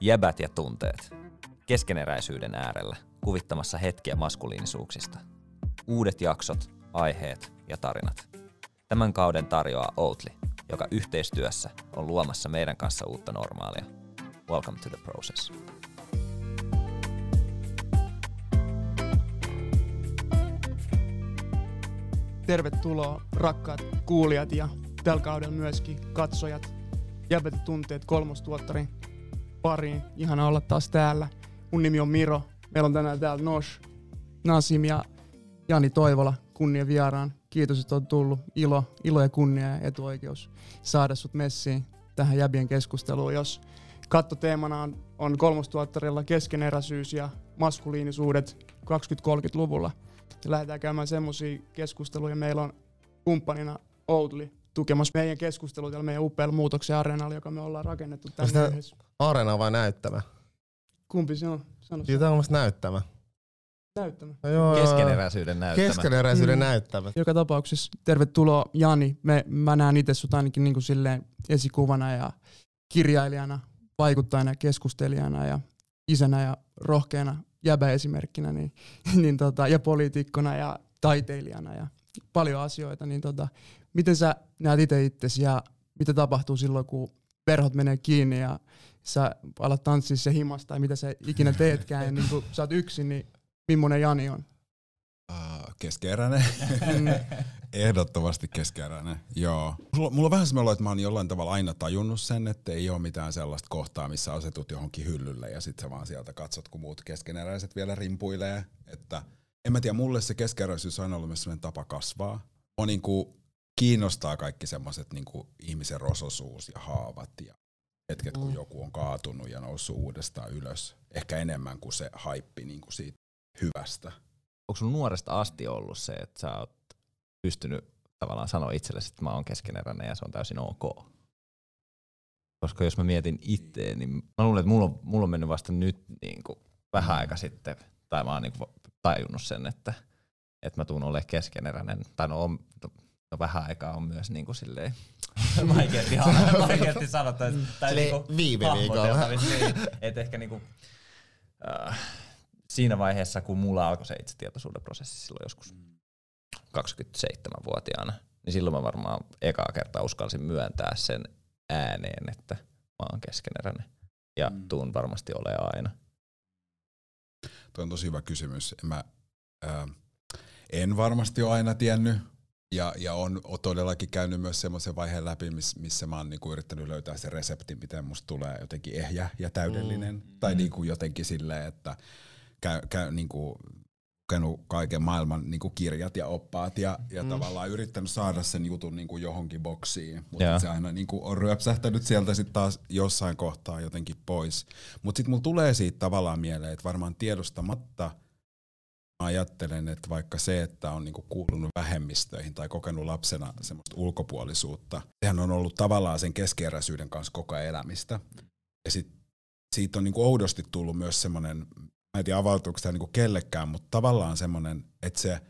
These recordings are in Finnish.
Jäbät ja tunteet. Keskeneräisyyden äärellä, kuvittamassa hetkiä maskuliinisuuksista. Uudet jaksot, aiheet ja tarinat. Tämän kauden tarjoaa Outli, joka yhteistyössä on luomassa meidän kanssa uutta normaalia. Welcome to the process. Tervetuloa rakkaat kuulijat ja tällä kaudella myöskin katsojat. Jäbät tunteet kolmostuottarin pariin. Ihana olla taas täällä. Mun nimi on Miro. Meillä on tänään täällä Nosh, Nasim ja Jani Toivola kunnia vieraan. Kiitos, että olet tullut. Ilo, ilo ja kunnia ja etuoikeus saada sut messiin tähän jäbien keskusteluun. Jos kattoteemana on, on kolmostuottarilla keskeneräisyys ja maskuliinisuudet 20-30-luvulla, ja lähdetään käymään semmoisia keskusteluja. Meillä on kumppanina Outli tukemassa meidän keskustelua tällä meidän upealla muutoksen areenalla, joka me ollaan rakennettu tänne yhdessä. Areena vai näyttämä? Kumpi se on? Sano Siitä on näyttämä. näyttämä. No joo, Keskeneräisyyden näyttämä. Keskeneräisyyden Mm. näyttämä. Joka tapauksessa tervetuloa Jani. Me, mä näen itse sut ainakin niin kuin silleen esikuvana ja kirjailijana, vaikuttajana ja keskustelijana ja isänä ja rohkeana jäbäesimerkkinä niin, niin tota, ja poliitikkona ja taiteilijana ja paljon asioita. Niin tota, miten sä näet itse itsesi ja mitä tapahtuu silloin, kun verhot menee kiinni ja sä alat tanssia se himasta tai mitä sä ikinä teetkään ja niin kun sä oot yksin, niin millainen Jani on? Uh, keskeeräinen. Mm. Ehdottomasti keskeeräinen, joo. Mulla, mulla on vähän semmoinen olo, että mä oon jollain tavalla aina tajunnut sen, että ei ole mitään sellaista kohtaa, missä asetut johonkin hyllylle ja sit sä vaan sieltä katsot, kun muut keskeneräiset vielä rimpuilee. Että en mä tiedä, mulle se keskeneräisyys on aina ollut myös sellainen tapa kasvaa. On niinku, kiinnostaa kaikki semmoiset niinku ihmisen rososuus ja haavat ja hetket, kun Mm. joku on kaatunut ja noussut uudestaan ylös. Ehkä enemmän kuin se haippi niinku siitä hyvästä. Onko sun nuoresta asti ollut se, että sä oot pystynyt tavallaan sanoa itsellesi, että mä oon keskeneräinen ja se on täysin ok? Koska jos mä mietin itteen, niin mä luulen, että mulla on, mulla on mennyt vasta nyt niin kuin vähän aika sitten, tai mä oon niin kuin tajunnut sen, että, että mä tuun olemaan keskeneräinen. Tai no, on, no vähän aikaa on myös niin kuin silleen, vaikeasti, vaikeasti sanottu. Tai niinku viime viikolla. niin, että ehkä niinku, äh, siinä vaiheessa, kun mulla alkoi se itsetietoisuuden prosessi silloin joskus 27-vuotiaana, niin silloin mä varmaan ekaa kertaa uskalsin myöntää sen ääneen, että mä oon keskeneräinen. Ja Mm. tuun varmasti olemaan aina. Tuo on tosi hyvä kysymys. Mä, ää, en varmasti ole aina tiennyt ja, ja on, on todellakin käynyt myös semmoisen vaiheen läpi, miss, missä mä oon niinku yrittänyt löytää se resepti, miten musta tulee jotenkin ehjä ja täydellinen. Mm. Tai niinku jotenkin silleen, että käy, käy niinku, lukenut kaiken maailman niinku kirjat ja oppaat ja, ja mm. tavallaan yrittänyt saada sen jutun niinku johonkin boksiin, mutta se aina niinku on ryöpsähtänyt sieltä sitten taas jossain kohtaa jotenkin pois. Mutta sitten mulla tulee siitä tavallaan mieleen, että varmaan tiedostamatta ajattelen, että vaikka se, että on niinku kuulunut vähemmistöihin tai kokenut lapsena semmoista ulkopuolisuutta, sehän on ollut tavallaan sen keskeeräisyyden kanssa koko elämistä. Ja sit siitä on niinku oudosti tullut myös semmoinen, mä en tiedä avautuuko tämä niinku kellekään, mutta tavallaan semmoinen, että se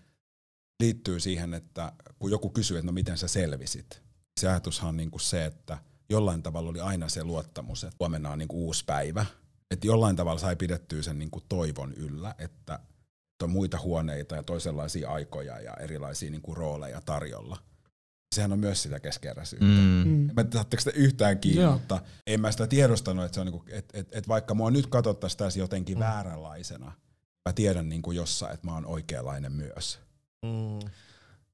liittyy siihen, että kun joku kysyy, että no miten sä selvisit, se ajatushan on niinku se, että jollain tavalla oli aina se luottamus, että huomenna on niinku uusi päivä. Että jollain tavalla sai pidettyä sen niinku toivon yllä, että on muita huoneita ja toisenlaisia aikoja ja erilaisia niinku rooleja tarjolla. Sehän on myös sitä keskeeräisyyttä. Mm. Mm. En mä tiedä, saatteko sitä yhtään kiinni, Joo. mutta en mä sitä tiedostanut, että, se on niinku, et, et, et vaikka mua nyt katsottaisiin tässä jotenkin Mm. vääränlaisena, mä tiedän niinku jossain, että mä oon oikeanlainen myös. Mm.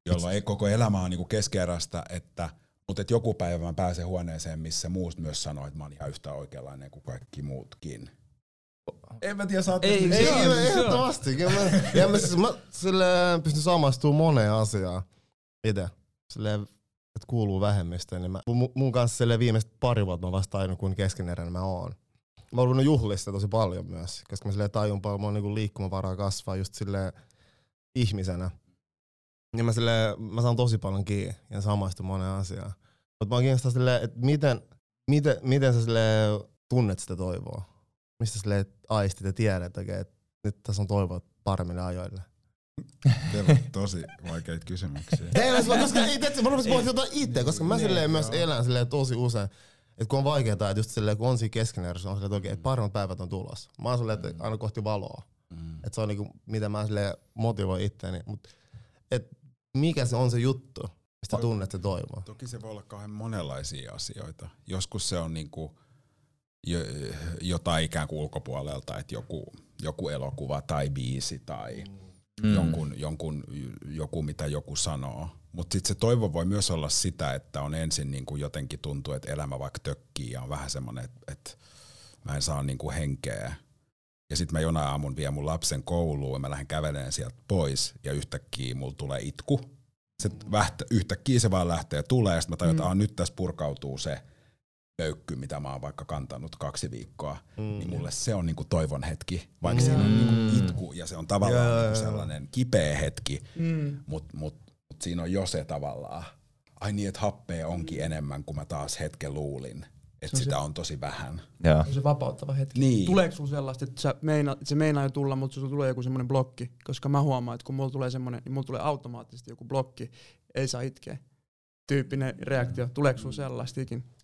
Jolloin ei koko elämä on niinku keskeeräistä, että mutta et joku päivä mä pääsen huoneeseen, missä muut myös sanoo, että mä oon ihan yhtä oikeanlainen kuin kaikki muutkin. En mä tiedä, saatte Ei, Ei, on- ei, ehdottomasti. Ja mä, siis, mä silleen pystyn samastumaan moneen asiaan itse. Silleen, että kuuluu vähemmistöön. Niin mä, mun, mun kanssa silleen viimeiset pari vuotta mä vasta tajunnut, kuin keskeneräinen mä oon. Mä oon ruvennut juhlistaa tosi paljon myös, koska mä silleen tajun paljon, mulla on niinku liikkumavaraa kasvaa just silleen ihmisenä. Niin mä, silleen, mä saan tosi paljon kiinni ja samaistun moneen asiaan. Mutta mä kiinnostaa silleen, että miten, miten, miten sä silleen tunnet sitä toivoa? Mistä sille aistit ja tiedät, että, okei, että nyt tässä on toivoa paremmille ajoille? Teillä on tosi vaikeita kysymyksiä. Ei, mä- koska ei, tiedätkö, mä rupesin pohtimaan jotain itse, koska mä Niin, silleen myös joo. elän silleen tosi usein. Et kun on vaikeaa, että just silleen, kun on siinä keskenerässä, on silleen, että oikein, että parhaat päivät on tulossa. Mä oon silleen, että aina kohti valoa. Mm. Että se on niinku, mitä mä silleen motivoin itteeni. Mut, et mikä se on se juttu, mistä tunnet se toivoa? Toki se voi olla kauhean monenlaisia asioita. Joskus se on niinku jotain ikään kuin ulkopuolelta, että joku, joku elokuva tai biisi tai Mm. jonkun, jonkun, joku, mitä joku sanoo. Mutta sitten se toivo voi myös olla sitä, että on ensin niinku jotenkin tuntuu, että elämä vaikka tökkii ja on vähän semmoinen, että et mä en saa niinku henkeä. Ja sitten mä jonain aamun vien mun lapsen kouluun ja mä lähden kävelemään sieltä pois ja yhtäkkiä mulla tulee itku. Se vähtä, yhtäkkiä se vaan lähtee ja tulee ja sitten mä tajun, että Mm. mm. nyt tässä purkautuu se pöykky, mitä mä oon vaikka kantanut kaksi viikkoa. Mm. Niin mulle se on niinku toivon hetki, vaikka Mm. siinä on niinku Mm. itku ja se on tavallaan Joo, niinku sellainen kipeä hetki, Mm. mutta mut, mut siinä on jo se tavallaan, ai niin, että happea onkin enemmän kuin mä taas hetken luulin. Että sitä se- on tosi vähän. Joo. Se on se vapauttava hetki. Niin. Tuleeko sulla sellaista, että sä meina, se meinaa jo tulla, mutta sulla tulee joku semmoinen blokki? Koska mä huomaan, että kun mulla tulee semmoinen, niin mulla tulee automaattisesti joku blokki, ei saa itkeä. Tyyppinen reaktio. Tuleeko sulla sellaista ikin? Mulle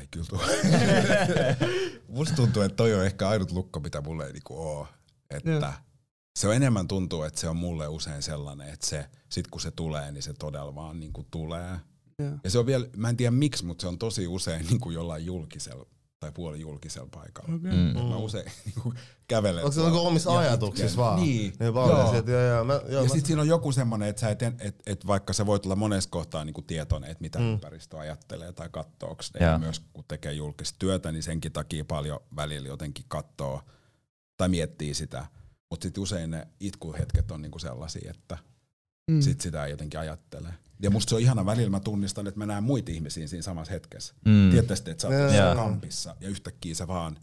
ei kyllä tule. Musta tuntuu, että toi on ehkä ainut lukko, mitä mulle ei niinku oo. Että Joo. se on enemmän tuntuu, että se on mulle usein sellainen, että se, sit kun se tulee, niin se todella vaan niinku tulee. Joo. Ja se on vielä, mä en tiedä miksi, mutta se on tosi usein niinku jollain julkisella tai puoli julkisella paikalla. Okay. Mm. Mm. Mä usein niinku kävelen. Onko se tuolla niinku omissa ja ajatuksissa vaan? Niin. Niin Joo. joo. Mä, joo, Ja mä, sitten siinä on joku semmoinen, että sä et, et, et vaikka sä voit olla monessa kohtaa niinku tietoinen, että mitä Mm. ympäristö ajattelee tai kattoo, Joo. ja myös kun tekee julkista työtä, niin senkin takia paljon välillä jotenkin kattoo tai miettii sitä. Mutta sitten usein ne itkuhetket on niinku sellaisia, että Mm. sit sitä ei jotenkin ajattele. Ja musta se on ihana välillä, mä tunnistan, että mä näen muita ihmisiä siinä samassa hetkessä. Mm. Sitten, että sä oot Joo. kampissa ja yhtäkkiä sä vaan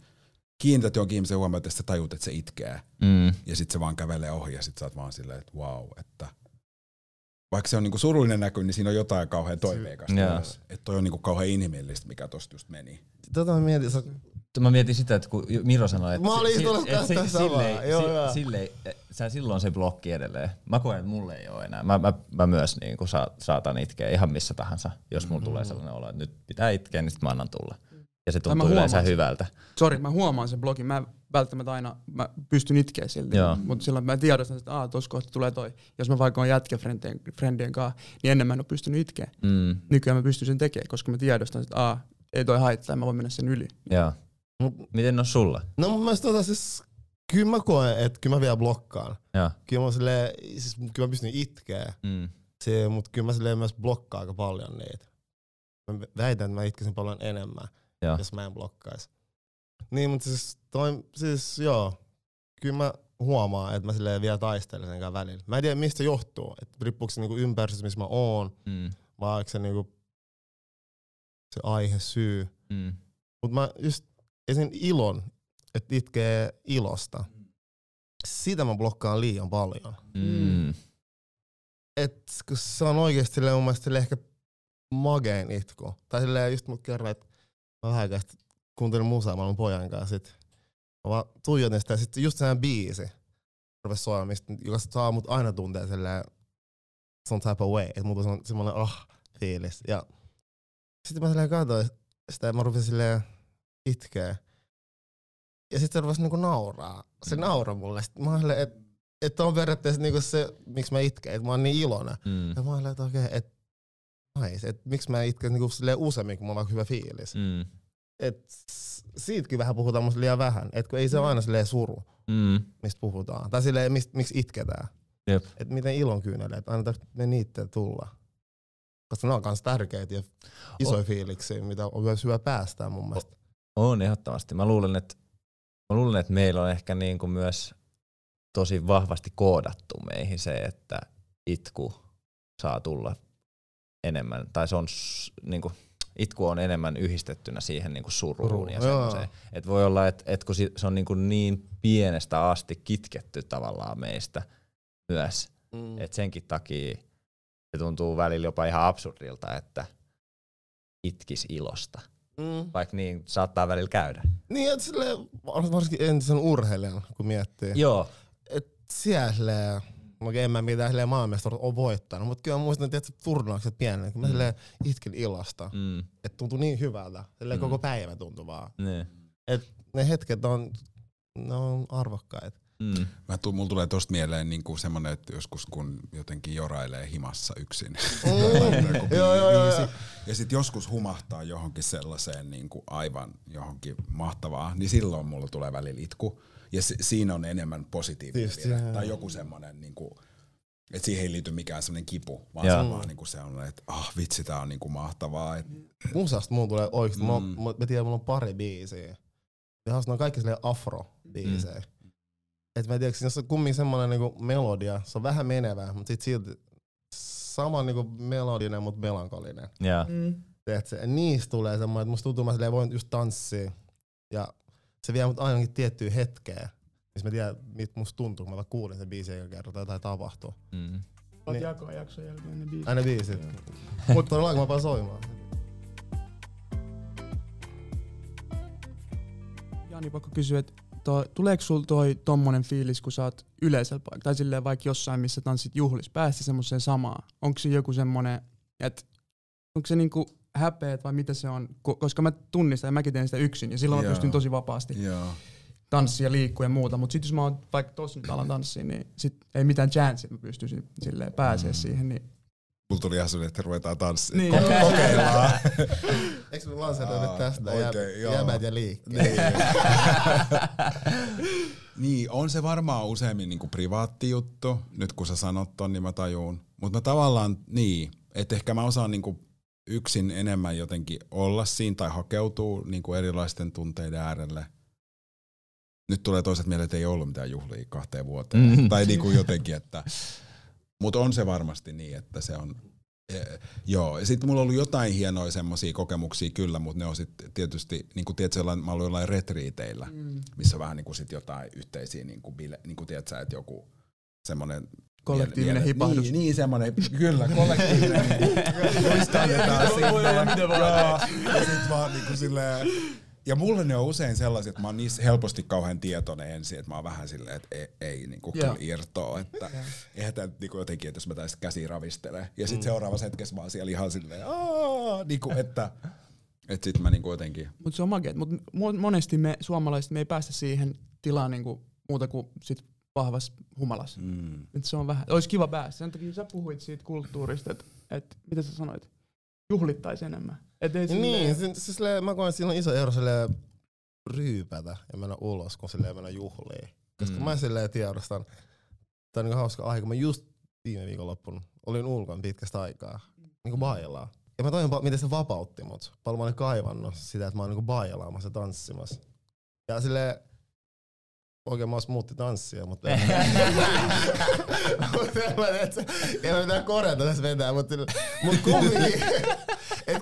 kiinnität johonkin ihmisen huomiota, että sä tajut, että se itkee. Mm. Ja sitten se vaan kävelee ohi ja sit sä oot vaan silleen, että wow, että vaikka se on niinku surullinen näky, niin siinä on jotain kauhean toiveikasta myös. Että toi on niinku kauhean inhimillistä, mikä tosta just meni. tota mä mietin, sä, Mä mietin sitä, että kun Miro sanoi, että Mä olin si- tästä samaa. silleen, Joo, si- joo. silleen, sä silloin se blokki edelleen. Mä koen, että mulle ei ole enää. Mä, mä, mä myös niin kuin sa, saatan itkeä ihan missä tahansa, jos mulla tulee sellainen olo, että nyt pitää itkeä, niin sit mä annan tulla. Ja se tuntuu yleensä hyvältä. Sori, mä huomaan sen blogin. Mä välttämättä aina mä pystyn itkeä silti. Joo. Mutta silloin mä tiedostan, että aah, tossa kohta tulee toi. Jos mä vaikka oon jätkäfrendien friendien kanssa, niin ennen mä en ole pystynyt itkeä. Mm. Nykyään mä pystyn sen tekemään, koska mä tiedostan, että aah, ei toi haittaa, mä voin mennä sen yli. Joo. Mut- Miten on sulla? no mun mielestä tota siis, kyllä mä koen, että kyllä mä vielä blokkaan. Joo. Kyllä mä, silleen, siis, kyllä mä pystyn itkeä, Mm. se, mutta kyllä mä silleen myös blokkaan aika paljon niitä. Mä väitän, että mä itkisin paljon enemmän, Joo. jos mä en blokkais. Niin, mutta siis, toi, siis joo, kyllä mä huomaan, että mä silleen vielä taistelen sen välillä. Mä en tiedä, mistä johtuu. Että riippuuko se niinku ympäristössä, missä mä oon, Mm. vai onko se niinku se aihe, syy. Mm. Mutta mä just esim. ilon, että itkee ilosta. Sitä mä blokkaan liian paljon. Mm. Et kun se on silleen mun mielestä ehkä magein itku. Tai silleen just mut kerran, että mä vähän aikaa kuuntelin musaa mun pojan kanssa sit. Mä vaan tuijotin sitä ja sit just sehän biisi rupes soimaan, mistä, joka saa mut aina tuntee silleen some type of way. Et mulla on semmonen ah fiilis. Ja sitten mä silleen katsoin sitä ja mä rupesin silleen itkeä. Ja sitten se rupesi niinku nauraa. Se nauraa mulle. Sitten mä olin että et on periaatteessa niinku se, miksi mä itken, että mä oon niin iloinen. Mm. Ja mä olin, että okei, okay, että nice, että miksi mä itken niinku useammin, kun mulla on hyvä fiilis. Mm. Et siitäkin vähän puhutaan musta liian vähän, että kun ei se ole aina silleen suru, Mm. mistä puhutaan. Tai silleen, mist, miksi itketään. Jep. Että miten ilon kyyneleet, että annetaan me niitä tulla. Koska ne on myös tärkeitä ja isoja Oh. fiiliksiä, mitä on myös hyvä päästää mun mielestä. On ehdottomasti. Mä luulen, että, mä luulen, että meillä on ehkä niin kuin myös tosi vahvasti koodattu meihin se, että itku saa tulla enemmän, tai se on niin kuin, itku on enemmän yhdistettynä siihen niin kuin suruun Suruun, ja semmoiseen. Et voi olla, että et kun se on niin, kuin niin pienestä asti kitketty tavallaan meistä myös, Mm. että senkin takia se tuntuu välillä jopa ihan absurdilta, että itkis ilosta. Mm. Vaikka niin saattaa välillä käydä. Niin, että silleen, varsinkin entisen urheilijan, kun miettii. Joo, Et siellä silleen, Okei, en mä mitään silleen maailmestaruus on voittanut, mutta kyllä mä muistan, että turnaukset pienenä, kun mä Mm. silleen itkin ilosta. Mm. Että tuntui niin hyvältä. Silleen Mm. koko päivä tuntui vaan. Niin. Ne hetket on, ne on arvokkaita. Mm. Mä tu, mulla tulee tosta mieleen niinku semmonen, että joskus kun jotenkin jorailee himassa yksin. Mm. Joo, joo, joo, joo. Ja sit joskus humahtaa johonkin sellaiseen niinku aivan johonkin mahtavaa, niin silloin mulla tulee välillä itku. Ja si- siinä on enemmän positiivinen Tai joku semmonen, niinku, että siihen ei liity mikään semmonen kipu, vaan se on vaan niinku sellainen, että ah vitsi, tää on niinku mahtavaa. Et, Musasta mulla tulee oikeesti, mm. Mä, mä, mä tiedän, mulla on pari biisiä. Ja ne on kaikki silleen afro-biisejä. Mm. Et mä tiedän, jos on kumminkin semmonen niinku melodia, se on vähän menevä, mutta sit silti sama niinku melodinen, mutta melankolinen. Ja. Mm. Tiedätkö? Niistä tulee semmoinen, että musta tuntuu, että mä voin just tanssia. Ja se vie mut ainakin tiettyä hetkeä. Missä mä tiedän, mitä musta tuntuu, kun mä kuulin sen biisin joka kerta tai jotain tapahtuu. Mm. Niin. jakaa jakson jälkeen ne biisit. Aina biisit. Mutta todellakin mä vaan soimaan. Jani, pakko kysyä, että toi, tuleeko sulla toi tommonen fiilis, kun sä oot yleisellä paikalla, tai silleen vaikka jossain, missä tanssit juhlis, päästä semmoiseen samaan? Onko se joku semmonen, että onko se niinku häpeät vai mitä se on? Ko- Koska mä tunnistan ja mäkin teen sitä yksin, ja silloin mä Joo. pystyn tosi vapaasti joo. tanssia, liikkua ja muuta, mutta sitten jos mä oon vaikka tossa nyt alan tanssiin, niin sit ei mitään chance, että mä pystyisin silleen pääsee Mm. siihen, niin Mulla tuli ihan sellainen, että ruvetaan tanssimaan. Niin. Ko- kokeillaan. Eikö me lanseroida tästä oikein, joo. jä, jäbät ja liikkeet? Niin. niin, on se varmaan useammin niinku privaatti juttu. Nyt kun sä sanot ton, niin mä tajuun. Mutta mä tavallaan, niin, että ehkä mä osaan niinku yksin enemmän jotenkin olla siinä tai hakeutua niinku erilaisten tunteiden äärelle. Nyt tulee toiset mieleen, että ei ollut mitään juhlia kahteen vuoteen. Mm. Tai niinku jotenkin, että... Mutta on se varmasti niin, että se on... Eh, joo, ja sitten mulla on ollut jotain hienoja semmoisia kokemuksia kyllä, mutta ne on sitten tietysti, niin kuin tiedät, mä ollut jollain retriiteillä, mm. missä vähän niin kuin sit jotain yhteisiä, niin kuin, bile, niin kuin tiedät sä, että joku semmoinen kollektiivinen hipahdus. Niin, niin semmoinen, kyllä, kollektiivinen. Muistetaan Voi- voi olla miten vaan. Joo, ja sit vaan niinku silleen, ja mulle ne on usein sellaisia, että mä oon niissä helposti kauhean tietoinen ensin, että mä oon vähän silleen, että ei, ei niinku kyllä irtoa, että eihän tää niinku jotenkin, että jos mä tästä käsi ravistele. Ja sit seuraavassa hetkessä mä oon siellä ihan silleen, aah, niinku, että, että sit mä niinku jotenkin, Mutta se on makea. Mutta monesti me suomalaiset me ei päästä siihen tilaan niinku muuta kuin sit vahvassa humalassa. mm, Et se on vähän, olisi kiva päästä. Sen takia sä puhuit siitä kulttuurista, että et, mitä sä sanoit? Juhlittaisi enemmän. Et ei Niin, silleen- se, silleen, mä koen, että siinä on iso ero silleen ryypätä ja mennä ulos, kun silleen mennä juhliin. Koska Mm. mä silleen tiedostan, tää on niinku hauska aika, mä just viime viikonloppuna olin ulkona pitkästä aikaa, niinku bailaa. Ja mä tajun, pa- miten se vapautti mut. Paljon mä olin kaivannut sitä, että mä oon niinku bailaamassa ja tanssimassa. Ja silleen, Oikein mä muutti tanssia, mutta en mä tiedä, että mä mitään korjata tässä vetää, mutta mut kumminkin.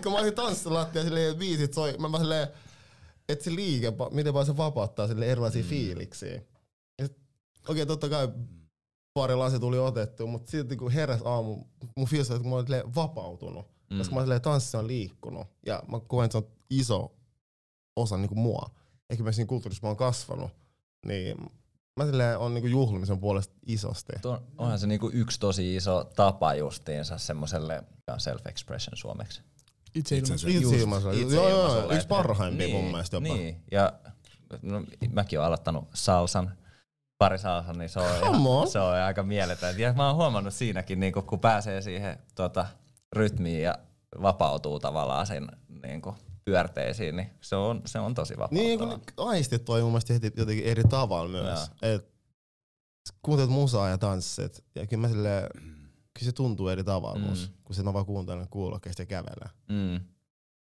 kun mä olisin tanssilattia silleen biisit soi, mä, mä silleen, että se liike, miten vaan se vapauttaa sille erilaisia fiiliksiä. Ja sit- Okei, totta kai pari lasi tuli otettu, mutta silti kun heräs aamu, mun fiilis oli, että mä olin vapautunut. Mm. Koska mä olin silleen, tanssi on liikkunut. Ja mä koen, että se on iso osa niinku mua. Ehkä myös siinä kulttuurissa mä oon kasvanut. Niin mä silleen on niinku juhlimisen puolesta isosti. Tuo- Onhan se niinku yksi tosi iso tapa justiinsa semmoselle self-expression suomeksi. Itse ilman. Itsensä- Itse ilmaisu. Joo, joo, yksi parhaimpia mun mielestä jopa. Niin, ja no, mäkin olen aloittanut salsan, pari salsan, niin se on, ihan, se on aika mieletön. Ja mä oon huomannut siinäkin, niin kun pääsee siihen tota, rytmiin ja vapautuu tavallaan sen niin pyörteisiin, niin se on, se on tosi vapauttavaa. Niin, kun aistit toi mun mielestä heti jotenkin eri tavalla myös. Et kuuntelet musaa ja tanssit, ja kyllä mä silleen, kyllä se tuntuu eri tavalla Mm. musta, kun se mä vaan kuuntelen kuulokkeista ja kävelen. Mm.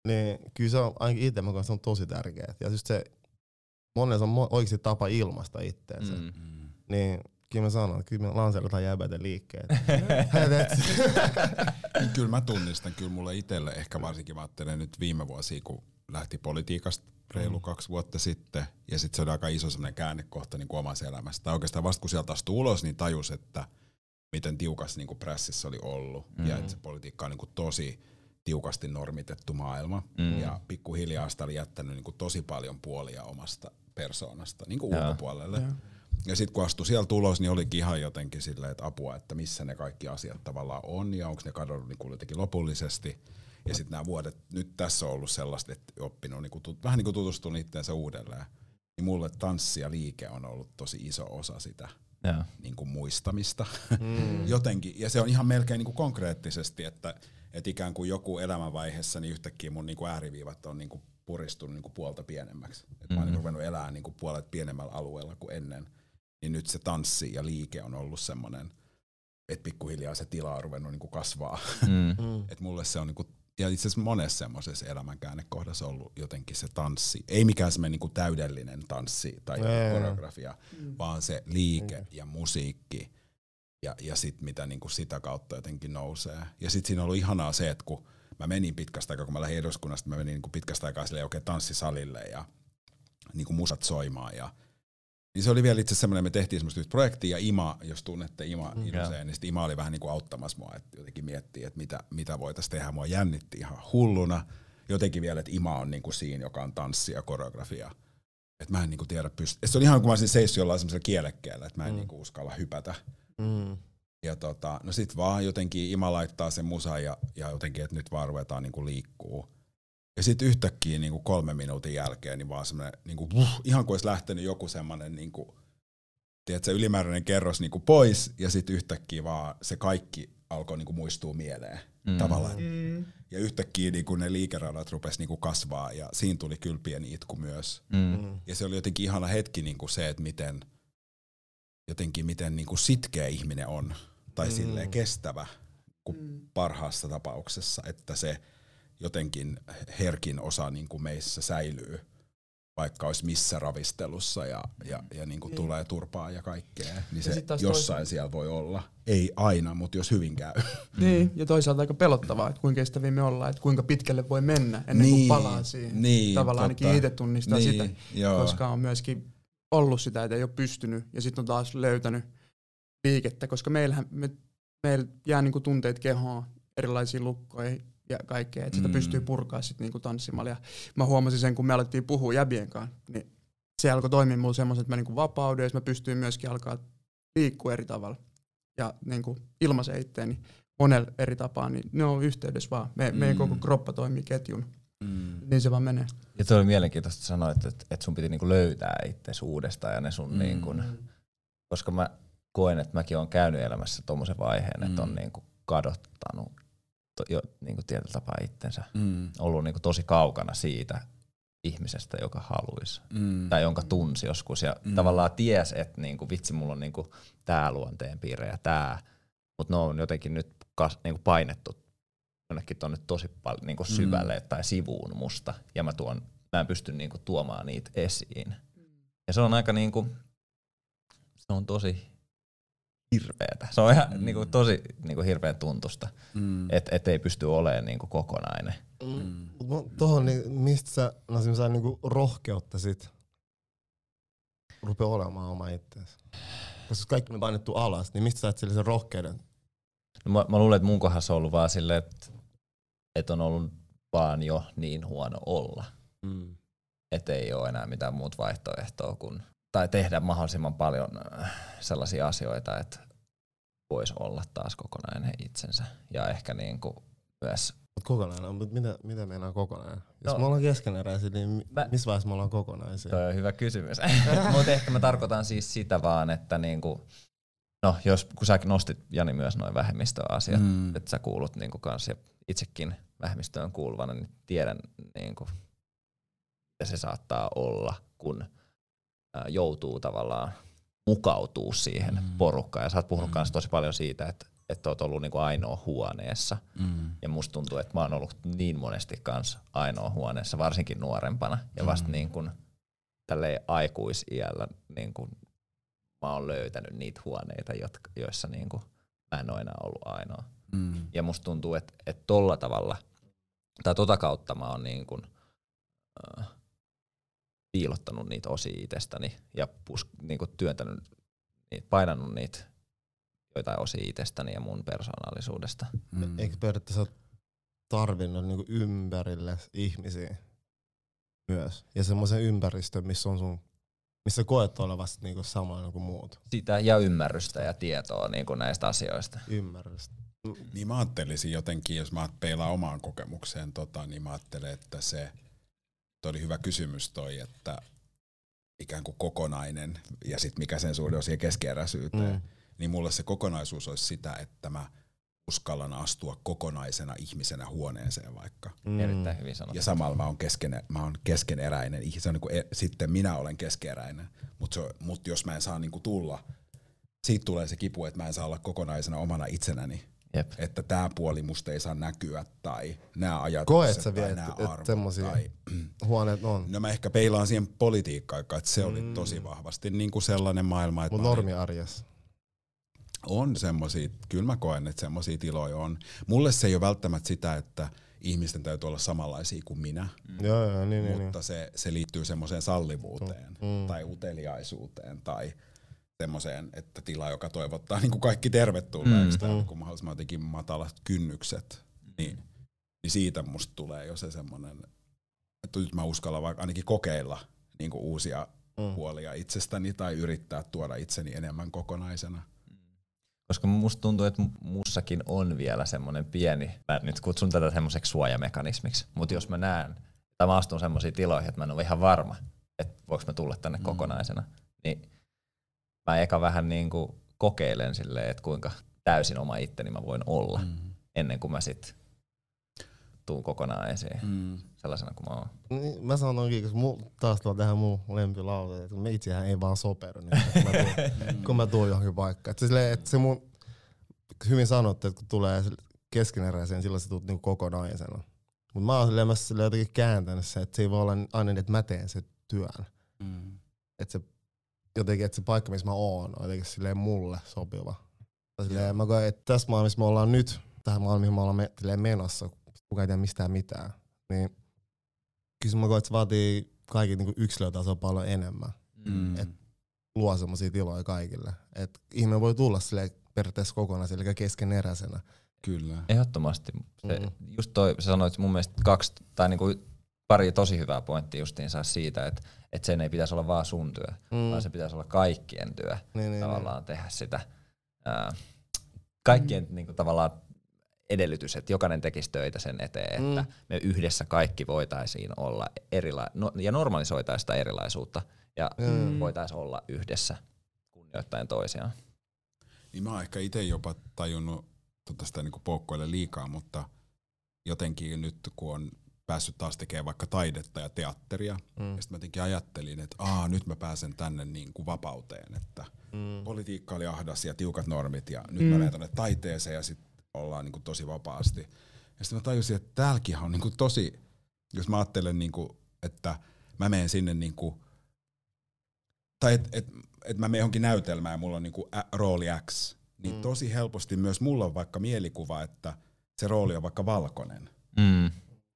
Niin kyllä se on ainakin itse mä se on tosi tärkeää. Ja just se, monella se on oikeasti tapa ilmaista itteensä. Mm. Niin kyllä mä sanon, että kyllä me lanseerataan jäbät ja liikkeet. Niin kyllä mä tunnistan, kyllä mulle itselle ehkä varsinkin mä ajattelen nyt viime vuosia, kun lähti politiikasta reilu mm. kaksi vuotta sitten, ja sitten se oli aika iso sellainen käännekohta niin kuin omassa elämässä. Tai oikeastaan vasta kun sieltä astui ulos, niin tajus, että miten tiukas niin kuin prässissä oli ollut, mm. ja että se politiikka on niin kuin tosi tiukasti normitettu maailma, mm. ja pikkuhiljaa sitä oli jättänyt niin kuin tosi paljon puolia omasta persoonasta niin kuin Joo. ulkopuolelle. Joo. ja sitten kun astui sieltä ulos, niin olikin ihan jotenkin silleen, että apua, että missä ne kaikki asiat tavallaan on ja onko ne kadonnut niin jotenkin lopullisesti. Ja sitten nämä vuodet, nyt tässä on ollut sellaista, että oppinut niin kuin, vähän niin kuin tutustunut itseensä uudelleen. Niin mulle tanssi ja liike on ollut tosi iso osa sitä Joo. niin kuin muistamista mm. jotenkin. Ja se on ihan melkein niin kuin konkreettisesti, että, että ikään kuin joku elämänvaiheessa niin yhtäkkiä mun niin kuin ääriviivat on niin kuin puristunut niin kuin puolta pienemmäksi. Et mm-hmm. Mä oon niin ruvennut elää niin kuin puolet pienemmällä alueella kuin ennen. Niin nyt se tanssi ja liike on ollut semmoinen, että pikkuhiljaa se tila on ruvennut niin kuin kasvaa. Mm. Et mulle se on niin kuin, ja itse asiassa monessa semmoisessa elämänkäännekohdassa ollut jotenkin se tanssi. Ei mikään semmoinen niin kuin täydellinen tanssi tai Ei, ei. koreografia, vaan se liike ja musiikki ja, ja sit mitä niinku sitä kautta jotenkin nousee. Ja sit siinä on ollut ihanaa se, että kun mä menin pitkästä aikaa, kun mä lähdin eduskunnasta, mä menin niinku pitkästä aikaa silleen oikein tanssisalille ja niinku musat soimaan. Ja, niin se oli vielä itse semmoinen, me tehtiin semmoista yhtä projektia, ja Ima, jos tunnette Ima Mm. Iloseen, niin sit Ima oli vähän niinku auttamassa mua, että jotenkin miettii, että mitä, mitä voitaisiin tehdä. Mua jännitti ihan hulluna. Jotenkin vielä, että Ima on niinku siinä, joka on tanssi ja koreografia. Että mä en niinku tiedä pysty. Se on ihan kuin mä olisin seissyt jollain semmoisella kielekkeellä, että mä en Mm. niinku uskalla hypätä. Mm. Ja tota, no sit vaan jotenkin Ima laittaa sen musa ja, ja jotenkin, että nyt vaan ruvetaan niinku liikkuu. Ja sitten yhtäkkiä niinku kolme minuutin jälkeen niin vaan semmoinen, niinku, vuh, ihan kuin olisi lähtenyt joku semmoinen niinku, tiedätkö, ylimääräinen kerros niinku pois ja sitten yhtäkkiä vaan se kaikki alkoi niinku muistua mieleen Mm. tavallaan. Mm. Ja yhtäkkiä niinku ne liikeradat rupesi niinku kasvaa ja siinä tuli kyllä pieni itku myös. Mm. Mm. Ja se oli jotenkin ihana hetki niinku se, että miten, jotenkin miten niinku sitkeä ihminen on, tai Mm. silleen kestävä kun Mm. parhaassa tapauksessa, että se jotenkin herkin osa niinku meissä säilyy, vaikka olisi missä ravistelussa ja, ja, ja niinku Niin. tulee turpaa ja kaikkea, niin Ja se jossain toisaalta- siellä voi olla. Ei aina, mutta jos hyvin käy. Niin, ja toisaalta aika pelottavaa, että kuinka kestäviä me ollaan, että kuinka pitkälle voi mennä ennen kuin Niin, palaa siihen. niin, Tavallaan totta. ainakin itse tunnistaa niin, sitä, joo. koska on myöskin ollut sitä, että ei ole pystynyt, ja sitten on taas löytänyt liikettä, koska meillähän me, meillä jää niinku tunteet kehoon erilaisiin lukkoihin ja kaikkea, että sitä Mm. pystyy purkaa sitten niinku tanssimalla. Ja mä huomasin sen, kun me alettiin puhua jäbien kanssa, niin se alkoi toimia mulle semmoisen, että mä niinku vapaudun, ja mä pystyin myöskin alkaa liikkua eri tavalla ja niinku ilmaisen itteeni monella eri tapaa, niin ne on yhteydessä vaan. Me, mm. Meidän koko kroppa toimii ketjun, Mm. niin se vaan menee. Ja tuo oli mielenkiintoista, että sanoit, että, että sun piti niinku löytää itsesi uudestaan ja ne sun Mm. mm. niinku, koska mä koen, että mäkin olen käynyt elämässä tommosen vaiheen, että on Mm. niinku kadottanut to, jo niinku tietyllä tapaa itsensä. Mm. Ollut niinku tosi kaukana siitä ihmisestä, joka haluaisi. Mm. Tai jonka tunsi joskus ja Mm. mm. tavallaan ties, että niinku, vitsi, mulla on niinku tää luonteenpiirre ja tää. Mutta ne on jotenkin nyt kas, niinku painettu jonnekin tonne tosi paljon niinku Mm. syvälle tai sivuun musta. Ja mä, tuon, mä en pysty niinku tuomaan niitä esiin. Ja se on aika niinku, se on tosi hirveetä. Se on ihan Mm. mm. niinku, tosi niinku, hirveän tuntusta, Mm. että et ei pysty olemaan niinku, kokonainen. Mm. Mut mä- Tohon, niin mistä sä, no sä niinku rohkeutta sit rupea olemaan oma itseäsi? Koska kaikki on painettu alas, niin mistä sä et sille sen rohkeuden? No mä, mä luulen, että mun kohdassa on ollut vaan silleen, että, että on ollut vaan jo niin huono olla. Mm. Että ei ole enää mitään muut vaihtoehtoa kuin, tai tehdä mahdollisimman paljon äh, sellaisia asioita, että voisi olla taas kokonainen itsensä. Ja ehkä niin kuin myös, Mut kokonainen, mutta mitä, mitä meinaa kokonainen? Jos No. me ollaan keskeneräisiä, niin Mä- missä vaiheessa me ollaan kokonaisia? toi on hyvä kysymys. Mutta ehkä mä tarkoitan siis sitä vaan, että niin kuin, no jos, kun sä nostit Jani myös noin vähemmistöasiat, Mm. että sä kuulut niin kuin kans ja itsekin vähemmistöön kuuluvana, niin tiedän niin kuin, mitä se saattaa olla, kun joutuu tavallaan mukautuu siihen Mm. porukkaan. Ja sä oot puhunut Mm. tosi paljon siitä, että, että oot ollut niin kuin ainoa huoneessa. Mm. Ja musta tuntuu, että mä oon ollut niin monesti kans ainoa huoneessa, varsinkin nuorempana. Ja vasta Mm. niin kuin tälleen aikuisiällä niin kuin mä oon löytänyt niitä huoneita, jotka, joissa niin kuin mä en ole enää ollut ainoa. Mm. Ja musta tuntuu, että, että tolla tavalla, tai tota kautta mä oon niin kuin, äh, piilottanut niitä osia itsestäni ja pus, niin kuin työntänyt, niitä, painanut niitä joitain osia itsestäni ja mun persoonallisuudesta. Mm. Eikö periaatteessa tarvinnut niinku ympärille ihmisiä myös? Ja semmoisen ympäristön, missä on sun missä koet olevasti niinku samoin kuin muut. Sitä ja ymmärrystä ja tietoa niin kuin näistä asioista. Ymmärrystä. Niin mä ajattelisin jotenkin, jos mä peilaan omaan kokemukseen, tota, niin mä ajattelen, että se toi oli hyvä kysymys toi, että ikään kuin kokonainen ja sitten mikä sen suhde on siihen keskeeräisyyteen, mm. niin mulle se kokonaisuus olisi sitä, että mä uskallan astua kokonaisena ihmisenä huoneeseen vaikka. Mm. Erittäin hyvin sanottu. Ja samalla mä oon, keskene, mä oon keskeneräinen, se on niin kuin, e, sitten minä olen keskeeräinen, mutta mut jos mä en saa niin kuin tulla, siitä tulee se kipu, että mä en saa olla kokonaisena omana itsenäni, Jep. Että tämä puoli musta ei saa näkyä tai nämä ajatukset Koet sä tai nämä arvot. semmosia tai, huoneet on? No mä ehkä peilaan siihen politiikkaan, että se oli mm. tosi vahvasti niin kuin sellainen maailma. Mutta normiarjessa? On semmosia, kyllä mä koen, että semmosia tiloja on. Mulle se ei ole välttämättä sitä, että ihmisten täytyy olla samanlaisia kuin minä, mm. joo, joo, niin, niin, mutta niin. Se, se liittyy semmoiseen sallivuuteen mm. tai uteliaisuuteen tai – semmoiseen, että tila, joka toivottaa niin kuin kaikki tervetulleeksi, mm. mm. kun mahdollisimman jotenkin matalat kynnykset, niin, niin siitä musta tulee jo se semmoinen, että nyt mä uskallan vaikka ainakin kokeilla niin kuin uusia mm. puolia itsestäni tai yrittää tuoda itseni enemmän kokonaisena. Koska musta tuntuu, että mussakin on vielä semmoinen pieni, mä nyt kutsun tätä semmoiseksi suojamekanismiksi, mutta jos mä näen, tai mä astun semmoisiin tiloihin, että mä en ole ihan varma, että voiko mä tulla tänne mm. kokonaisena, niin mä eka vähän niin kuin kokeilen silleen, että kuinka täysin oma itteni mä voin olla, mm. ennen kuin mä sit tuun kokonaan esiin mm. sellaisena kuin mä oon. Niin, mä sanon onkin, koska mu, taas tuolla tähän mun lempilauta, että me itsehän ei vaan soperu, niin, kun, mä tuun, kun mä tuun johonkin paikkaan. Että se, että se mun, hyvin sanottu, että kun tulee keskeneräiseen, silloin sä tuut niinku kokonaisena. Mutta mä oon silleen, mä silleen jotenkin kääntänyt se, että se ei voi olla aina niin, että mä teen sen työn. Mm. Että se jotenkin, että se paikka, missä mä oon, on jotenkin silleen mulle sopiva. Silleen, mä koen, että tässä maailmassa, missä me ollaan nyt, tähän maailmaan, mihin me ollaan me, menossa, kukaan ei tiedä mistään mitään, niin kyllä mä koen, että se vaatii kaikki niin yksilötasoa paljon enemmän. Mm. Et luo semmoisia tiloja kaikille. Et ihminen voi tulla sille periaatteessa kokonaan, eli keskeneräisenä. Kyllä. Ehdottomasti. Se, mm. Just toi, sä sanoit mun mielestä kaksi, tai niinku pari tosi hyvää pointtia justiinsa siitä, että että sen ei pitäisi olla vaan sun työ, mm. vaan se pitäisi olla kaikkien työ niin, niin, tavallaan niin. tehdä sitä. Ää, kaikkien mm. niin kuin, tavallaan edellytys, että jokainen tekisi töitä sen eteen, mm. että me yhdessä kaikki voitaisiin olla erila- no, ja normalisoitaisiin sitä erilaisuutta ja mm. voitaisiin olla yhdessä kunnioittaen toisiaan. Niin mä oon ehkä itse jopa tajunnut tota sitä niin poukkoille liikaa, mutta jotenkin nyt kun on päässyt taas tekemään vaikka taidetta ja teatteria. Mm. Ja sitten mä jotenkin ajattelin, että Aa, nyt mä pääsen tänne niin kuin vapauteen, että mm. politiikka oli ahdas ja tiukat normit ja nyt mm. mä menen tänne taiteeseen ja sitten ollaan niin kuin tosi vapaasti. Ja sitten mä tajusin, että täälläkin on niin kuin tosi, jos mä ajattelen, niin kuin, että mä menen sinne niin kuin, tai että et, et mä menen johonkin näytelmään ja mulla on niin kuin ä, rooli X, niin mm. tosi helposti myös mulla on vaikka mielikuva, että se rooli on vaikka valkoinen. Mm